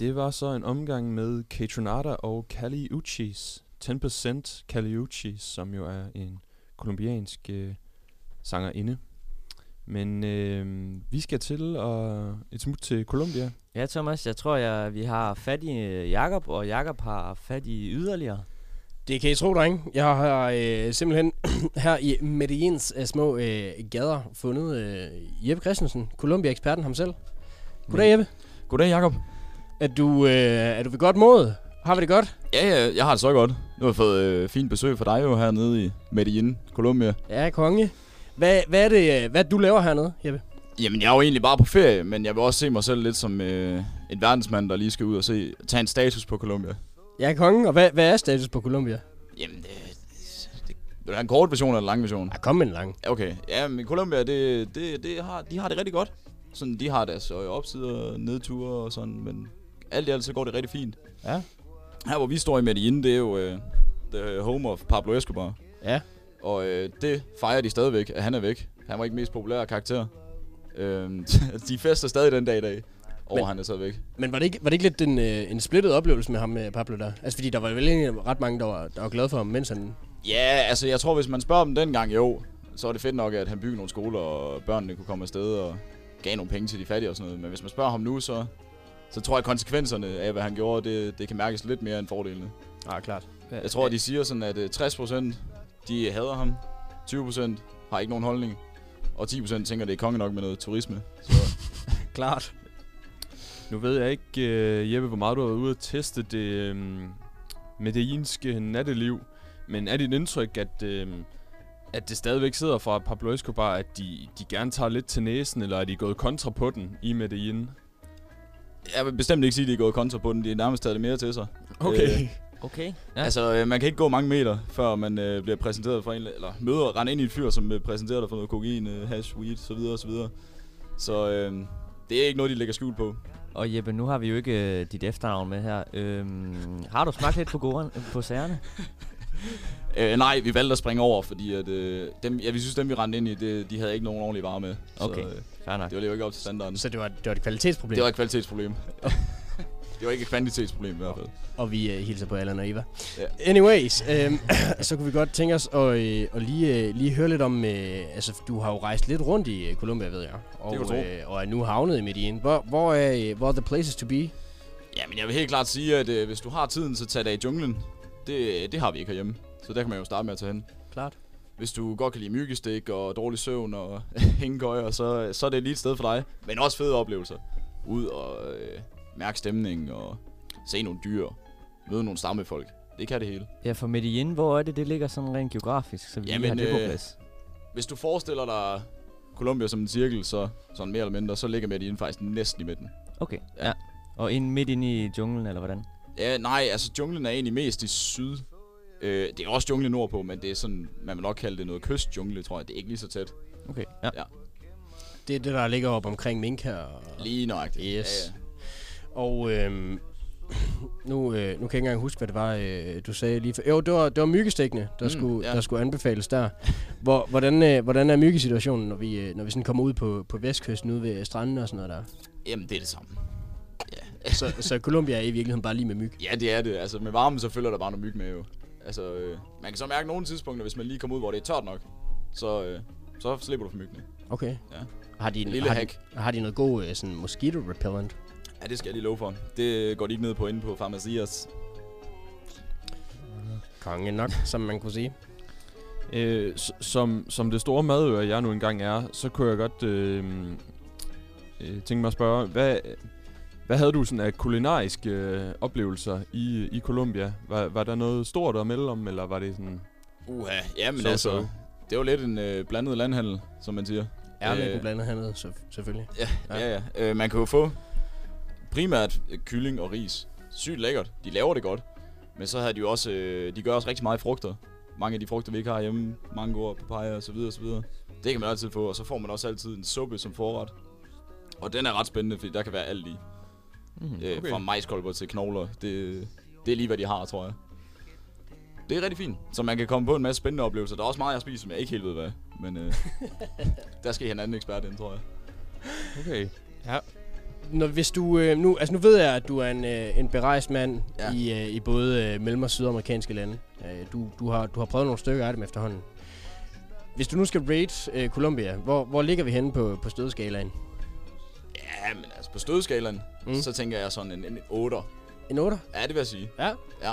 det var så en omgang med Catronata og Kali Uchis. 10% Kali Uchis, som jo er en kolumbiansk øh, sangerinde. Men øh, vi skal til at et smut til Colombia. Ja, Thomas, jeg tror, jeg, vi har fat i øh, Jakob, og Jakob har fat i yderligere. Det kan I tro, drenge. Jeg har øh, simpelthen <clears throat> her i Medellins øh, små øh, gader fundet øh, Jeppe Christensen, Columbia-eksperten ham selv. Goddag, Jeppe. Goddag, Jakob. Er du, øh, er du ved godt mod? Har vi det godt? Ja, ja, jeg har det så godt. Nu har jeg fået øh, fint besøg fra dig jo hernede i Medellin, Colombia. Ja, konge. Hvad, hvad er det, øh, hvad du laver hernede, Jeppe? Jamen, jeg er jo egentlig bare på ferie, men jeg vil også se mig selv lidt som øh, en verdensmand, der lige skal ud og se, tage en status på Colombia. Ja, konge. Og hvad, hvad er status på Columbia? Jamen, det, det, du have en kort version eller en lang version? Ja, kom med en lang. Okay, ja, men Colombia, det, det, det har, de har det rigtig godt. Sådan, de har deres øh, opsider, nedture og sådan, men alt i alt så går det rigtig fint. Ja. Her hvor vi står i Medellin, det er jo uh, the home of Pablo Escobar. Ja. Og uh, det fejrer de stadigvæk, at han er væk. Han var ikke mest populær karakter. Uh, <laughs> de fester stadig den dag i dag, over Men- han er taget væk. Men var det ikke, var det ikke lidt en, øh, en splittet oplevelse med ham, med Pablo der? Altså, fordi der var vel egentlig ret mange, der var, der var glade for ham, mens han... Ja, altså jeg tror, hvis man spørger dem dengang, jo, så er det fedt nok, at han byggede nogle skoler, og børnene kunne komme afsted og gav nogle penge til de fattige og sådan noget. Men hvis man spørger ham nu, så, så tror jeg, at konsekvenserne af, hvad han gjorde, det, det kan mærkes lidt mere end fordelene. Ah, klart. Jeg tror, at de siger sådan, at øh, 60% de hader ham, 20% har ikke nogen holdning, og 10% tænker, det er konge nok med noget turisme. Så <laughs> Klart. Nu ved jeg ikke, uh, Jeppe, hvor meget du har været ude at teste det um, medellинske natteliv. Men er dit indtryk, at, um, at det stadigvæk sidder fra Pablo Escobar, at de, de gerne tager lidt til næsen, eller er de gået kontra på den i Medellin? Jeg vil bestemt ikke sige, at de er gået kontra på den. De er nærmest taget det mere til sig. Okay. Øh, Okay. Ja. Altså, øh, man kan ikke gå mange meter, før man øh, bliver præsenteret for en, eller møder, rende ind i et fyr, som øh, præsenterer dig for noget kokain, øh, hash, weed, så videre, så videre. Så øh, det er ikke noget, de lægger skjul på. Og Jeppe, nu har vi jo ikke øh, dit efternavn med her. Øhm, har du smagt lidt på, goren, på sagerne? <laughs> Øh, nej, vi valgte at springe over, fordi at, øh, dem, ja, vi synes, dem vi rendte ind i, det, de havde ikke nogen ordentlige varer med. Okay. Så øh, Fair nok. det var jo ikke op til standarden. Så det var, det var et kvalitetsproblem. Det var et kvalitetsproblem. <laughs> <laughs> det var ikke et kvantitetsproblem i hvert fald. Og vi øh, hilser på Allan og Eva. Ja. Anyways, øh, <clears throat> så kunne vi godt tænke os at, øh, at lige, øh, lige høre lidt om... Øh, altså, du har jo rejst lidt rundt i øh, Colombia, ved jeg. Og, tro. øh, og er nu havnet i Medellin. Hvor, hvor, er, øh, hvor er the places to be? Ja, men jeg vil helt klart sige, at øh, hvis du har tiden, så tag dig i junglen. Det, det har vi ikke herhjemme. Så der kan man jo starte med at tage hen. Klart. Hvis du godt kan lide myggestik og dårlig søvn og <laughs> hængekøjer, så, så er det lige et sted for dig. Men også fede oplevelser. Ud og øh, mærke stemningen og se nogle dyr. Møde nogle stammefolk. Det kan det hele. Ja, for Medellin, hvor er det, det ligger sådan rent geografisk, så vi lige Jamen, har det på øh, plads? Hvis du forestiller dig Colombia som en cirkel, så sådan mere eller mindre, så ligger Medellin faktisk næsten i midten. Okay, ja. ja. Og ind midt inde i junglen, eller hvordan? Ja, nej, altså junglen er egentlig mest i syd. Øh, det er også junglen nordpå, men det er sådan, man vil nok kalde det noget kystjungle, tror jeg. Det er ikke lige så tæt. Okay, ja. Ja. Det er det, der ligger op omkring Minka. Og, Lige nøjagtigt. Yes. Ja, ja. og øhm, <clears throat> nu, øh, nu kan jeg ikke engang huske, hvad det var, øh, du sagde lige før. Jo, det var, det var myggestikkene, der, mm, skulle, ja. der skulle anbefales der. Hvor, hvordan, øh, hvordan er myggesituationen, når vi, øh, når vi sådan kommer ud på, på vestkysten ude ved stranden og sådan noget der? Jamen, det er det samme. Så, så Colombia er i virkeligheden bare lige med myg. Ja, det er det. Altså, med varmen, så følger der bare noget myg med jo. Altså, øh, man kan så mærke nogle tidspunkter, hvis man lige kommer ud, hvor det er tørt nok, så, øh, så slipper du for myggene. Okay. Ja. Har de, En lille har, hack. de, har de noget god øh, sådan mosquito repellent? Ja, det skal jeg lige love for. Det går de ikke ned på inde på Pharmacias. Konge nok, som man kunne sige. Øh, som, som det store madøre, jeg nu engang er, så kunne jeg godt øh, øh, tænke mig at spørge, hvad, hvad havde du sådan af kulinariske øh, oplevelser i, i Colombia? Var, var der noget stort at melde om, eller var det sådan... Uha, ja, men Så- altså, så. det var lidt en øh, blandet landhandel, som man siger. Er med Øh, blandet hernede, så, selvfølgelig. Ja, ja, ja. Øh, man kan jo få primært øh, kylling og ris. Sygt lækkert. De laver det godt. Men så har de jo også, øh, de gør også rigtig meget frugter. Mange af de frugter, vi ikke har hjemme, mangoer, papaya og så videre, og så videre. Det kan man altid få, og så får man også altid en suppe som forret. Og den er ret spændende, fordi der kan være alt i. Mm. Øh, Okay. Fra majskolber til knogler. Det, det er lige, hvad de har, tror jeg. Det er rigtig fint. Så man kan komme på en masse spændende oplevelser. Der er også meget, jeg spiser, som jeg ikke helt ved, hvad. Men øh, <laughs> der skal I have en anden ekspert ind, tror jeg. Okay. Når, hvis du, øh, nu, altså nu ved jeg, at du er en, øh, en berejst mand Ja. ja. i, øh, i både øh, mellem- og sydamerikanske lande. Øh, du, du, har, du har prøvet nogle stykker af dem efterhånden. Hvis du nu skal rate øh, Colombia, hvor, hvor ligger vi henne på, på stødskalaen? Ja, men altså på stødskalaen, mm. Så tænker jeg sådan en, en 8. En 8? Ja, det vil jeg sige. Ja. Ja.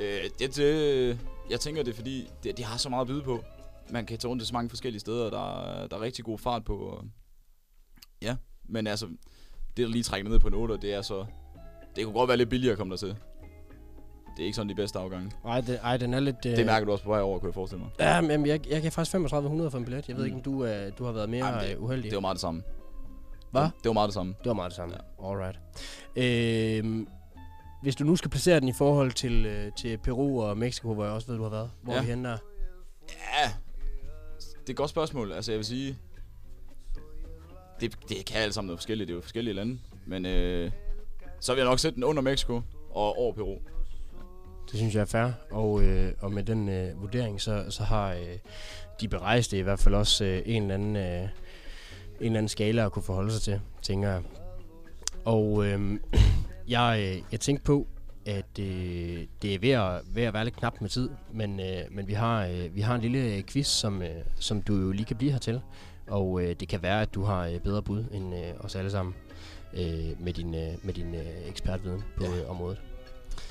Øh, det, det, jeg tænker, det er fordi, det, de har så meget at byde på. Man kan tage rundt til så mange forskellige steder, der, er- der er rigtig god fart på. Ja, men altså, det der lige trækker ned på en 8, det er så... Det kunne godt være lidt billigere at komme der til. Det er ikke sådan de bedste afgange. Ej, det, ej, den er lidt... Øh, Det mærker du også på vej over, kunne jeg forestille mig. Ja, men jeg, jeg kan faktisk 3500 for en billet. Jeg ved Mm. ikke, om du, øh, du har været mere Ej, men øh, uheldig. Det var meget det samme. Hvad? Det var meget det samme. Det var meget det samme. Ja. Alright. Øhm, hvis du nu skal placere den i forhold til, øh, til Peru og Mexico, hvor jeg også ved, du har været. Hvor Ja. er vi henne der? Ja, det er et godt spørgsmål. Altså, jeg vil sige... Det, det kan alt sammen noget forskelligt. Det er jo forskellige lande. Men øh, så vil jeg nok sætte den under Mexico og over Peru. Det synes jeg er fair, og, øh, og med den øh, vurdering, så, så har øh, de berejste i hvert fald også øh, en, eller anden, øh, en eller anden skala at kunne forholde sig til, tænker jeg. Og <clears throat> øh, jeg, jeg tænkte på, at øh, det er ved at, ved at være lidt knap med tid, men, øh, men vi, har, øh, vi har en lille øh, quiz, som, øh, som du jo lige kan blive her til. Og øh, det kan være, at du har øh, bedre bud end øh, os alle sammen øh, med din, øh, med din øh, ekspertviden på øh, området.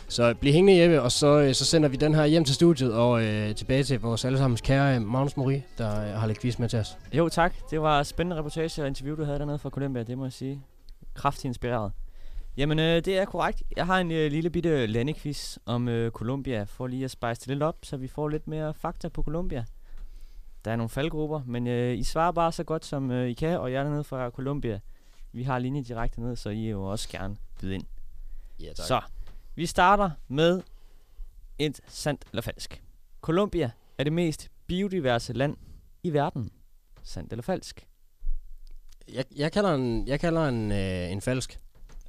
Så bliv hængende hjemme, og så, øh, så sender vi den her hjem til studiet og øh, tilbage til vores allesammens kære øh, Magnus Mori, der øh, har lidt quiz med til os. Jo, tak. Det var spændende reportage og interview, du havde dernede fra Columbia, det må jeg sige. Kraftigt inspireret. Jamen, øh, det er korrekt. Jeg har en øh, lille bitte landequiz om øh, Colombia, for lige at spice det lidt op, så vi får lidt mere fakta på Colombia. Der er nogle faldgrupper, men øh, I svarer bare så godt, som øh, I kan, og jeg er dernede fra Colombia. Vi har linje direkte ned, så I er jo også gerne byde ind. Ja, Så, vi starter med et sandt eller falsk. Colombia er det mest biodiverse land i verden. Sandt eller falsk? Jeg, jeg kalder en, jeg kalder en, øh, en falsk.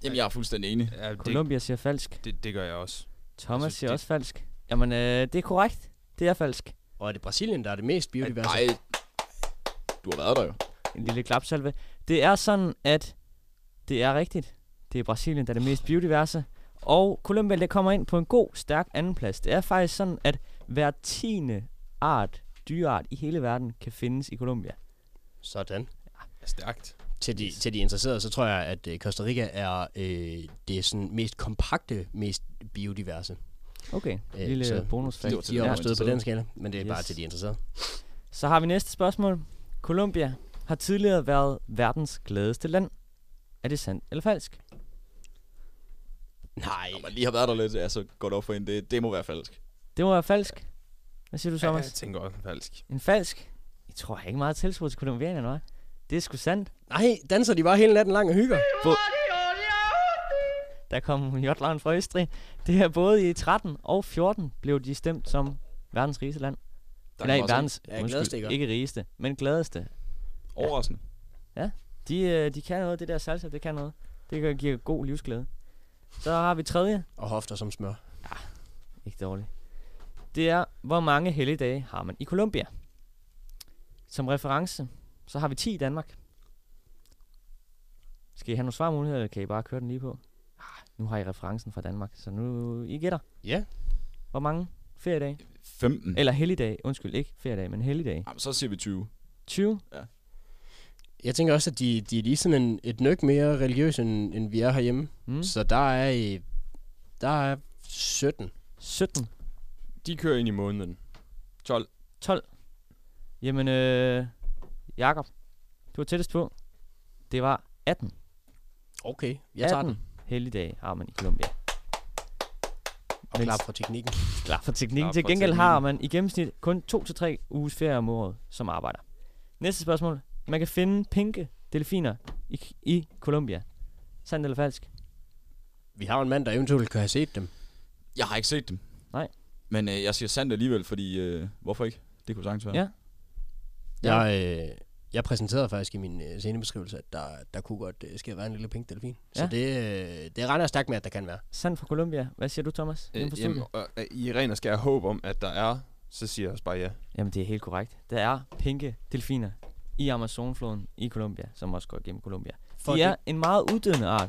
Jamen, jeg er fuldstændig enig. Ja, det, Colombia siger falsk. det, det gør jeg også. Thomas Altså, siger det- også falsk. Jamen, øh, det er korrekt. Det er falsk. Og er det Brasilien, der er det mest biodiverse? Nej, du har været der jo. En lille klapsalve. Det er sådan, at det er rigtigt. Det er Brasilien, der er det mest biodiverse. Og Colombia, der kommer ind på en god, stærk andenplads. Det er faktisk sådan, at hver tiende art, dyreart i hele verden, kan findes i Colombia. Sådan. Stærkt. Til de, til de interesserede, så tror jeg, at øh, Costa Rica er øh, det sådan mest kompakte, mest biodiverse. Okay, Øh, lille så bonus det var til De er Ja. også stødt på den skala, men det er yes. bare til de interesserede. Så har vi næste spørgsmål. Colombia har tidligere været verdens gladeste land. Er det sandt eller falsk? Nej, Når man lige har været der lidt, ja, så går det op for en. Det, det må være falsk. Det må være falsk. Hvad siger du, Ja, Thomas? jeg tænker også falsk. En falsk? Jeg tror ikke meget tiltro til kolumbianerne, hva'? Det er sgu sandt. nej, danser de bare hele natten lang og hygger? Der kom Jotland fra Østrig. Det er både i 13 og 14 blev de stemt som verdens rigeste land. Der Nej, verdens, Ja, gladeste, ikke? ikke rigeste, men gladeste. Overraskende. De, øh, de kan noget, det der salsa, det kan noget. Det giver god livsglæde. Så har vi tredje. Og hofter som smør. Ikke dårligt. Det er, hvor mange helligdage har man i Colombia? Som reference, så har vi 10 i Danmark. Skal I have nogle svarmuligheder, eller kan I bare køre den lige på? Ah, nu har I referencen fra Danmark, så nu I gætter. Ja. Hvor mange feriedage? 15. Eller helligdage. Undskyld, ikke feriedage, men helligdage. Jamen, så siger vi 20. 20. Jeg tænker også, at de, de er lige sådan en, et nøk mere religiøse, end, end vi er herhjemme. Mm. Så der er, der er 17. 17. De kører ind i måneden. 12. 12. Jamen, øh, Jakob, du var tættest på. Det var 18. Okay, jeg tager 18 den. helligdage har man i Colombia. Og Mens- klap for teknikken. <laughs> Klar for teknikken. Klar Til gengæld har teknikken. man i gennemsnit kun 2-3 uges ferie om året som arbejder. Næste spørgsmål. Man kan finde pinke delfiner i, i Colombia. Sandt eller falsk? Vi har en mand, der eventuelt kan have set dem. Jeg har ikke set dem. Nej. Men øh, jeg siger sandt alligevel, fordi... Øh, hvorfor ikke? Det kunne sagtens være. Ja. Jeg, øh, jeg præsenterede faktisk i min øh, scenebeskrivelse, at der, der kunne godt øh, ske at være en lille pink delfin. Så Ja. det, øh, det regner jeg stærkt med, at der kan være. Sandt fra Colombia. Hvad siger du, Thomas? Øh, jamen, øh, I ren og skær håb om, at der er, så siger jeg også bare ja. Jamen, det er helt korrekt. Der er pinke delfiner i Amazonfloden i Colombia, som også går gennem Colombia. For De det- er en meget uddødende art.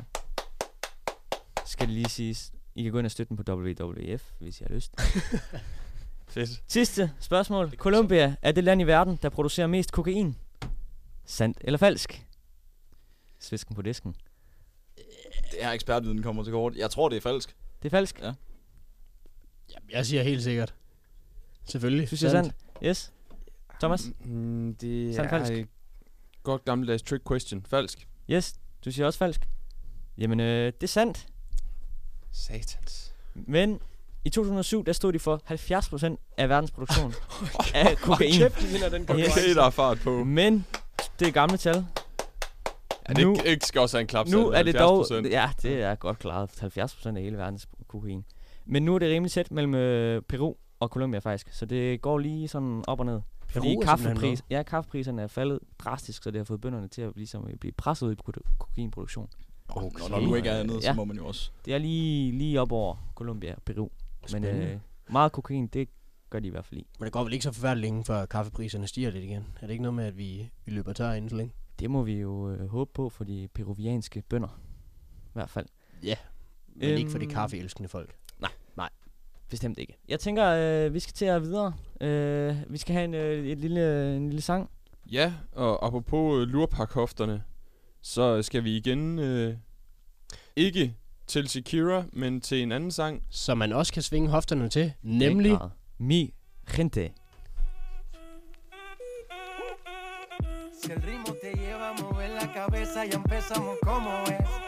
Skal det lige siges. I kan gå ind og støtte den på WWF, hvis I har lyst. <laughs> Fedt. Sidste spørgsmål. Colombia er det land i verden, der producerer mest kokain. Sandt eller falsk? Svisken på disken. Det er ekspertviden kommer til kort. Jeg tror, det er falsk. Det er falsk. Ja. Jamen, jeg siger helt sikkert. Selvfølgelig. Synes jeg sandt? Yes. Thomas? Mm, det Sandt, er falsk? et godt gammeldags trick question. Falsk. Yes. Du siger også falsk. Jamen, øh, det er sandt. Satans. Men i 2007, der stod de for 70% af verdens produktion <laughs> af kokain. kæft, de vinder den Okay, der er fart på. Men det er gamle tal. Ja, det Nu- ikke, ikke skal også have en klap Nu er det dog... 70%. Ja, det er godt klaret. 70% af hele verdens kokain. Men nu er det rimelig tæt mellem øh, Peru og Colombia faktisk. Så det går lige sådan op og ned. Peru Fordi er simpelthen kaffepris, ja, kaffepriserne er faldet drastisk, så det har fået bønderne til at ligesom blive presset ud i produ- kokainproduktion. Okay. Når, når nu ikke er andet, så Ja. må man jo også. Det er lige, lige op over Colombia og Peru. Men Spændende. øh, meget kokain, det gør de i hvert fald i. Men det går vel ikke så forfærdeligt længe, før kaffepriserne stiger lidt igen? Er det ikke noget med, at vi, vi løber tør inden så længe? Det må vi jo øh, håbe på for de peruvianske bønder. I hvert fald. Ja. Men øhm, ikke for de Øhm, kaffeelskende folk. Bestemt ikke. Jeg tænker, øh, vi skal til at videre. Øh, vi skal have en, øh, et lille, en lille sang. Ja, og apropos øh, lurpakhofterne, så skal vi igen øh, ikke til Shakira, men til en anden sang. Som man også kan svinge hofterne til, nemlig... Mi gente. Si el ritmo te lleva a mover la cabeza, ya empezamos como es.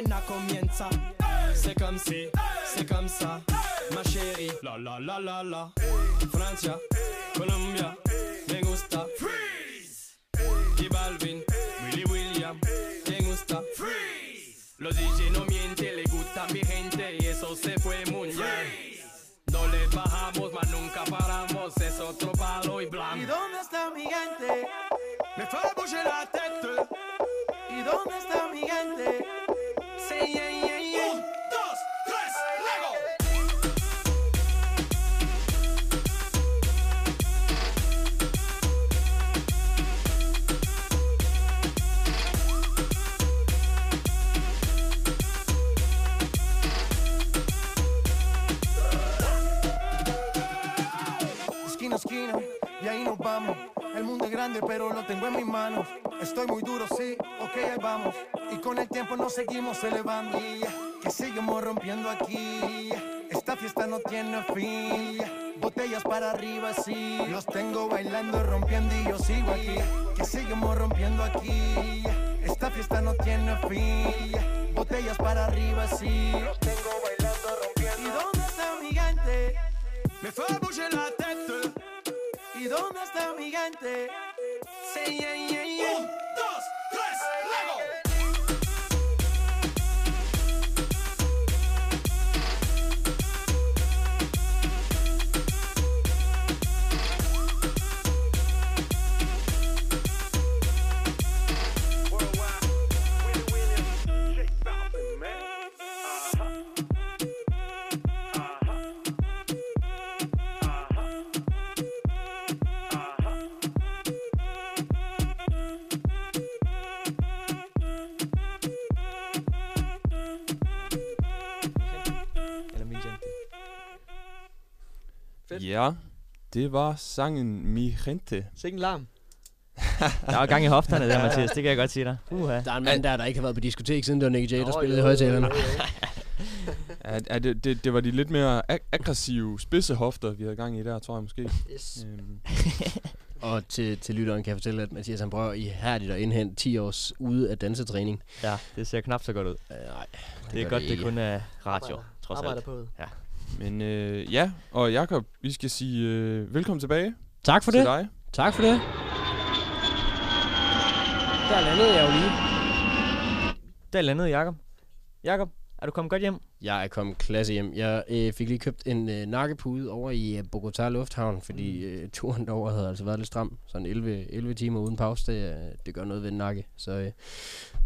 Apenas comienza. C'est comme si, c'est comme ça, ma chérie. La la la la la. Francia, Colombia, me gusta. Freeze. Y Balvin, Willy William, me gusta. Freeze. Los DJ no mienten, le gusta mi gente y eso se fue bien. No le bajamos, mas nunca paramos, es otro palo y ¿Y blanco. dónde está mi gente? Me fait bouger la tête. ¿Y dónde está mi gente? Esquina a y ahí nos vamos. El mundo es grande, pero lo tengo en mis manos. Estoy muy duro, sí, ok, ahí vamos. Y con el tiempo nos seguimos elevando. Que seguimos rompiendo aquí. Esta fiesta no tiene fin. Botellas para arriba, sí. Los tengo bailando, rompiendo y yo sigo aquí. Que seguimos rompiendo aquí. Esta fiesta no tiene fin. Botellas para arriba, sí. Los tengo bailando, rompiendo. ¿Y dónde está mi gente? Me fait bouger la tête. ¿Y dónde está mi Ja, det var sangen Mi Gente. Sikke en larm. <laughs> Der var gang i hofterne der, Mathias. Det kan jeg godt sige dig. Uha. Der er en mand der, der ikke har været på diskotek, siden det var Nick J, der spillede i jo, højtalerne. jo, jo. Ja, <laughs> ja, det, det, det var de lidt mere ag- aggressive, spidse hofter, vi havde gang i der, tror jeg måske. Yes. Øhm, <laughs> Og til, til lytteren kan jeg fortælle, at Mathias han prøver ihærdigt at indhente 10 års ude af dansetræning. Ja, det ser knap så godt ud. Uh, nej, Det er gør godt, det det kun er radio, Arbejder- trods Arbejder alt. på det. Men øh, ja, og Jakob, vi skal sige øh, velkommen tilbage Tak for til det. dig. Tak for det. Der landede jeg jo lige. Der landede Jakob. Jakob, er du kommet godt hjem? Jeg er kommet klasse hjem. Jeg øh, fik lige købt en øh, nakkepude over i øh, Bogotá Lufthavn, fordi øh, turen derover havde altså været lidt stram. Sådan 11, 11 timer uden pause, det, øh, det gør noget ved en nakke. Så, øh,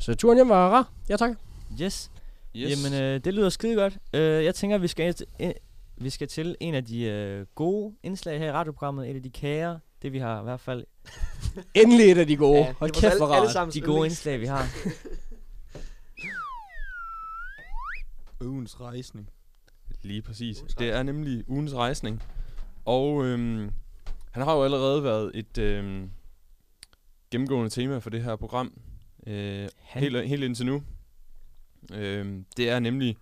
så turen hjem var rar. Ja, tak. Yes. Yes. Jamen, øh, det lyder skide godt. Øh, jeg tænker, vi skal, et- øh, vi skal til en af de øh, gode indslag her i radioprogrammet. Et af de kære. Det vi har i hvert fald. <laughs> Endelig et af de gode. Ja, Hold kæft, hvor rart. De gode indslag, vi har. <laughs> Ugens rejsning. Lige præcis. Det er nemlig ugens rejsning. Og øhm, han har jo allerede været et øhm, gennemgående tema for det her program. Øh, Han- helt, helt indtil nu. Øhm, det er nemlig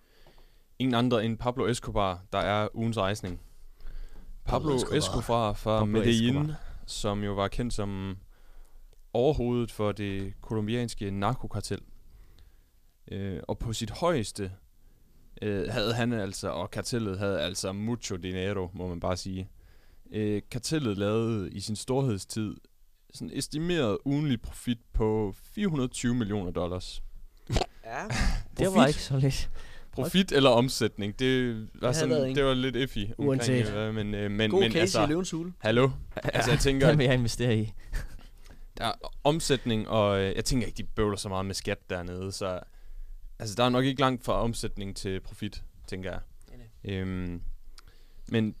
ingen andre end Pablo Escobar, der er ugens rejsning. Pablo, Pablo Escobar, Escobar. Escobar fra Pablo Medellin, Escobar. som jo var kendt som overhovedet for det kolumbianske narkokartel. Øh, og på sit højeste øh, havde han altså, og kartellet havde altså mucho dinero, må man bare sige. Øh, kartellet lavede i sin storhedstid sådan estimeret ugenlig profit på 420 millioner dollars. Ja. <laughs> Det var ikke så lidt. Profit eller omsætning, det var, sådan, det var lidt iffy. omkring, Uanset. øh, men, øh, men, God men case altså, i løvens hule. hallo, altså jeg <laughs> tænker, Den vil jeg investere i. <laughs> der er omsætning, og øh, jeg tænker ikke, de bøvler så meget med skat dernede, så altså, der er nok ikke langt fra omsætning til profit, tænker jeg. Øhm, men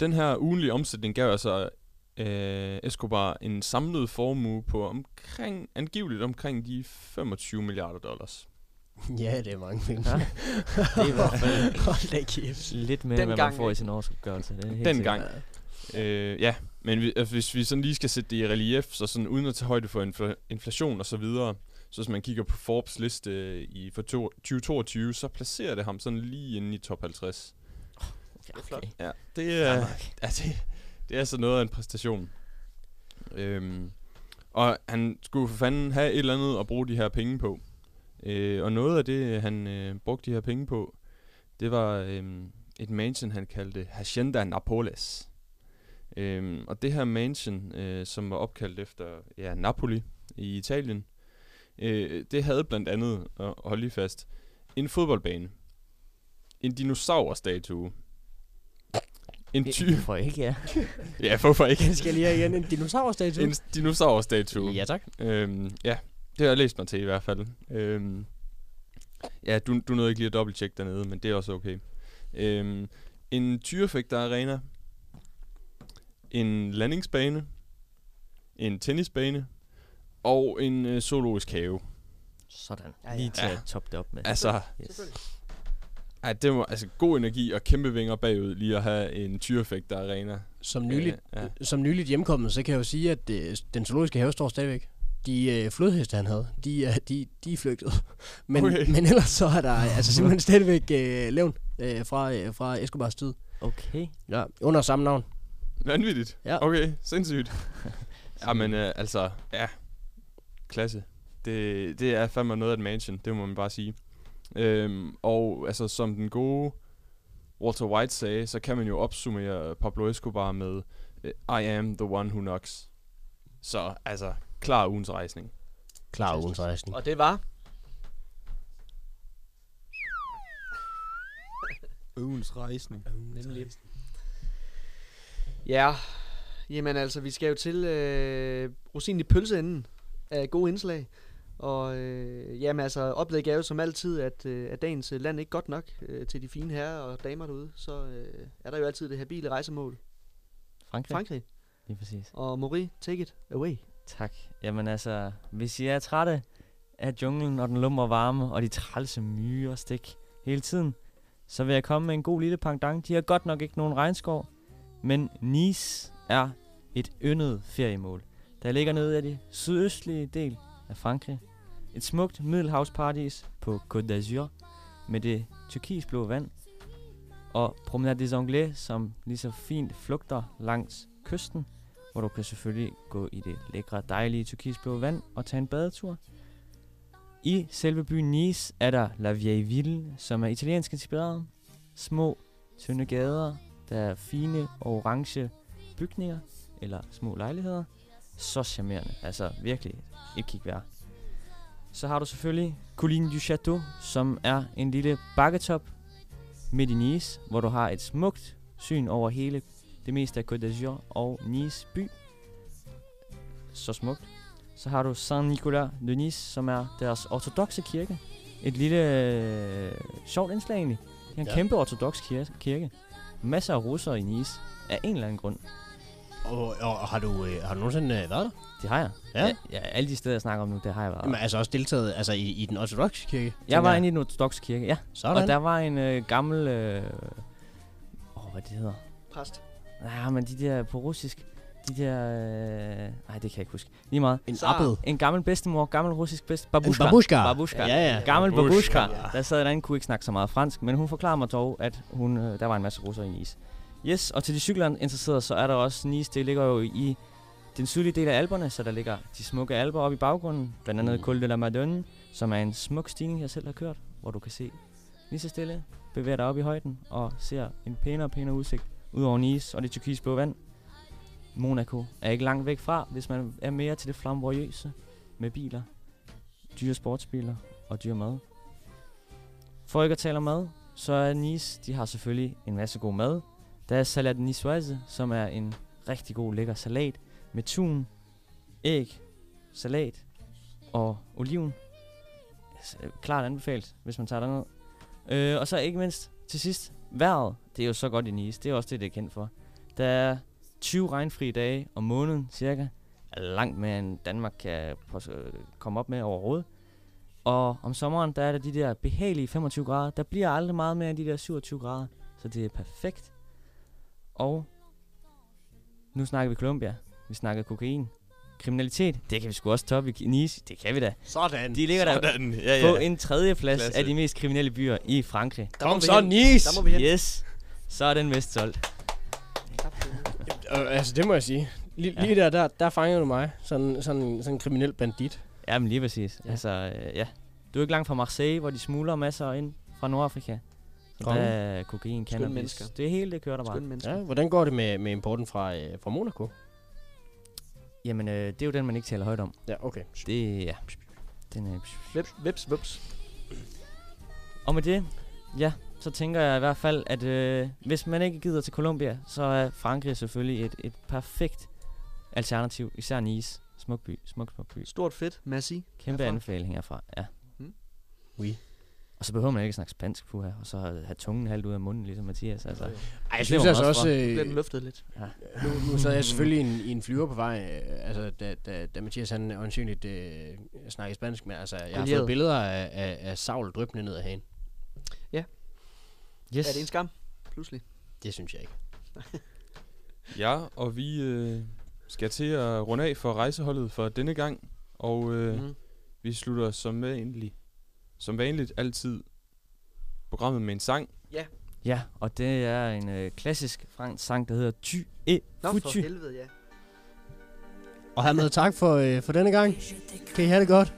den her ugenlige omsætning gav altså øh, Escobar en samlet formue på omkring, angiveligt omkring de 25 milliarder dollars. <laughs> Ja, det er mange penge. Ja. Det er i hvert fald <laughs> Hold da kæft. lidt mere, end hvad Dengang, man får i sin årsopgørelse. Det er helt Dengang. sikkert. Øh, ja, men vi, altså, hvis vi sådan lige skal sætte det i relief, så sådan uden at tage højde for infl- inflation og så videre, så hvis man kigger på Forbes liste i for to, 2022, så placerer det ham sådan lige inde i top 50. Okay. Ja, det er, ja, det, det er altså noget af en præstation. Øhm, og han skulle for fanden have et eller andet at bruge de her penge på. Øh, og noget af det, han øh, brugte de her penge på, det var øh, et mansion, han kaldte Hacienda Napoles. Øhm, og det her mansion, øh, som var opkaldt efter ja, Napoli i Italien, øh, det havde blandt andet, og hold lige fast, en fodboldbane, en dinosaurstatue, en ty... Hvorfor ikke, ja. <laughs> Ja, hvorfor ikke? Jeg skal lige have igen en dinosaurstatue. En dinosaurstatue. Ja, tak. Øhm, ja, det har jeg læst mig til i hvert fald. Øhm, ja, du, du nåede ikke lige at dobbelttjekke dernede, men det er også okay. Øhm, en tyrefægter arena. En landingsbane. En tennisbane. Og en øh, zoologisk have. Sådan. Ja, ja. Lige til Ja. at toppe det op med. Altså, Yes. ja, det var altså god energi og kæmpe vinger bagud lige at have en tyrefægter arena. Som nyligt, Øh, ja. som nyligt hjemkommet, så kan jeg jo sige, at øh, den zoologiske have står stadigvæk. De øh, flodheste, han havde, de, er de, de er flygtet. <laughs> Men, Okay. men ellers så er der <laughs> altså simpelthen stadigvæk øh, levn øh, fra, øh, fra Escobars tid. Okay. Ja, under samme navn. Vanvittigt. Ja. Okay, sindssygt. <laughs> Jamen, øh, altså, ja. Klasse. Det, det er fandme noget af et mansion, det må man bare sige. Øhm, og altså, som den gode Walter White sagde, så kan man jo opsummere Pablo Escobar med øh, I am the one who knocks. Så altså, klar ugens rejsning. Klar ugens rejsning. Og det var... Ugens rejsning. Nemlig. Ja, jamen altså, vi skal jo til øh, rosinen i pølseenden af gode indslag. Og øh, jamen altså, oplægget er jo som altid, at, øh, at dagens øh, land ikke godt nok øh, til de fine herrer og damer derude. Så øh, er der jo altid det habile rejsemål. Frankrig. Frankrig. Lige præcis. Og Mori, take it away. Tak. Jamen altså, hvis I er trætte af junglen og den lummer varme og de trælse myrer stik hele tiden, så vil jeg komme med en god lille pangdang. De har godt nok ikke nogen regnskov, men Nice er et yndet feriemål, der ligger nede af de sydøstlige del af Frankrig. Et smukt middelhavsparadis på Côte d'Azur med det turkisblå vand og Promenade des Anglais, som lige så fint flugter langs kysten, hvor du kan selvfølgelig gå i det lækre, dejlige turkisblå vand og tage en badetur. I selve byen Nice er der La Vieille Ville, som er italiensk inspireret. Små, tynde gader, der er fine orange bygninger, eller små lejligheder. Så charmerende, altså virkelig et kig værd. Så har du selvfølgelig Colline du Château, som er en lille bakketop midt i Nice, hvor du har et smukt syn over hele det meste af Côte d'Azur og Nice by. Så smukt. Så har du Saint-Nicolas de Nice, som er deres ortodoxe kirke. Et lille øh, sjovt indslag egentlig. Det er en Ja. kæmpe ortodox kirke, kirke. Masser af russere i Nice. Af en eller anden grund. Og, og har, du, øh, har du nogensinde øh, været der? Det har jeg. Ja. ja. ja alle de steder, jeg snakker om nu, det har jeg været. Jamen, altså også deltaget altså, i, i den ortodoxe kirke? jeg var inde i den ortodoxe kirke, ja. Sådan. Og der var en øh, gammel... Øh, åh, hvad det hedder? Præst. Ja, men de der på russisk, de der... Øh, nej, det kan jeg ikke huske. Lige meget. En appel. En gammel bedstemor, gammel russisk bedst... Babushka. babushka. Babushka. Ja, ja. Gammel Babushka, babushka. Der sad derinde, kunne ikke snakke så meget fransk, men hun forklarer mig dog, at hun, øh, der var en masse russer i Nice. Yes, og til de cyklinteresserede, så er der også Nice, det ligger jo i den sydlige del af Alperne, så der ligger de smukke alper oppe i baggrunden, blandt andet Mm. Col de la Madone, som er en smuk stigning, jeg selv har kørt, hvor du kan se lige så stille, bevæge dig op i højden og ser en pænere og pænere udsigt ud over Nice og det turkisblå vand. Monaco er ikke langt væk fra, hvis man er mere til det flamboyøse med biler, dyre sportsbiler og dyr mad. For ikke at tale om mad, så er Nice, de har selvfølgelig en masse god mad. Der er salat niçoise, som er en rigtig god lækker salat med tun, æg, salat og oliven. Klart anbefalt, hvis man tager derned. Øh, og så ikke mindst til sidst, vejret. Det er jo så godt i Nice. Det er også det, det er kendt for. Der er 20 regnfri dage om måneden cirka. Langt mere end Danmark kan komme op med overhovedet. Og om sommeren, der er der de der behagelige 25 grader. Der bliver aldrig meget mere end de der 27 grader. Så det er perfekt. Og nu snakker vi Colombia. Vi snakker kokain. Kriminalitet, det kan vi sgu også toppe i Nice. Det kan vi da. Sådan. De ligger der Sådan. Ja, på ja. en tredje plads Klasse. af de mest kriminelle byer i Frankrig. Der Kom så, hen. Nice! Der må vi hen. Yes. Så er den vist solgt. Øh, altså, det må jeg sige. Lige, Ja. lige der, der, der fanger du mig. Sådan, sådan, sådan en kriminel bandit. Ja, men lige præcis. Ja. Ja. Altså, øh, ja. Du er ikke langt fra Marseille, hvor de smugler masser ind fra Nordafrika. Så der er kokain, cannabis. mennesker. Det hele, det kører der bare. Ja, hvordan går det med, med importen fra, øh, fra Monaco? Jamen, øh, det er jo den, man ikke taler højt om. Ja, okay. Det, ja. Den, øh, Vips, vips, vips. Og med det, ja, så tænker jeg i hvert fald, at øh, hvis man ikke gider til Colombia, så er Frankrig selvfølgelig et, et perfekt alternativ. Især Nice. Smuk by, smuk, smuk by. Stort fedt. Merci. Kæmpe Herfra. anbefaling herfra, ja. Mm. Oui. Og så behøver man ikke snakke spansk på her, og så have tungen halvt ud af munden, ligesom Mathias. Altså. Ej, jeg Det synes altså også... Nu bliver den Øh, løftet lidt. nu, nu sad jeg selvfølgelig i en, i en flyver på vej, øh, altså, da, da, da Mathias han øjensynligt øh, snakker spansk, men altså, jeg har fået billeder af, af, af savl drøbende ned af hagen. Yes. Er det en skam? Pludselig. Det synes jeg ikke. <laughs> Ja, og vi øh, skal til at runde af for rejseholdet for denne gang. Og øh, Mm. vi slutter som vanligt, som vanligt altid programmet med en sang. Ja, og det er en øh, klassisk fransk sang, der hedder Ty et Nå, for helvede, ja. Og hermed tak for, øh, for denne gang. Kan I have det godt?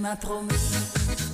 m'a promis.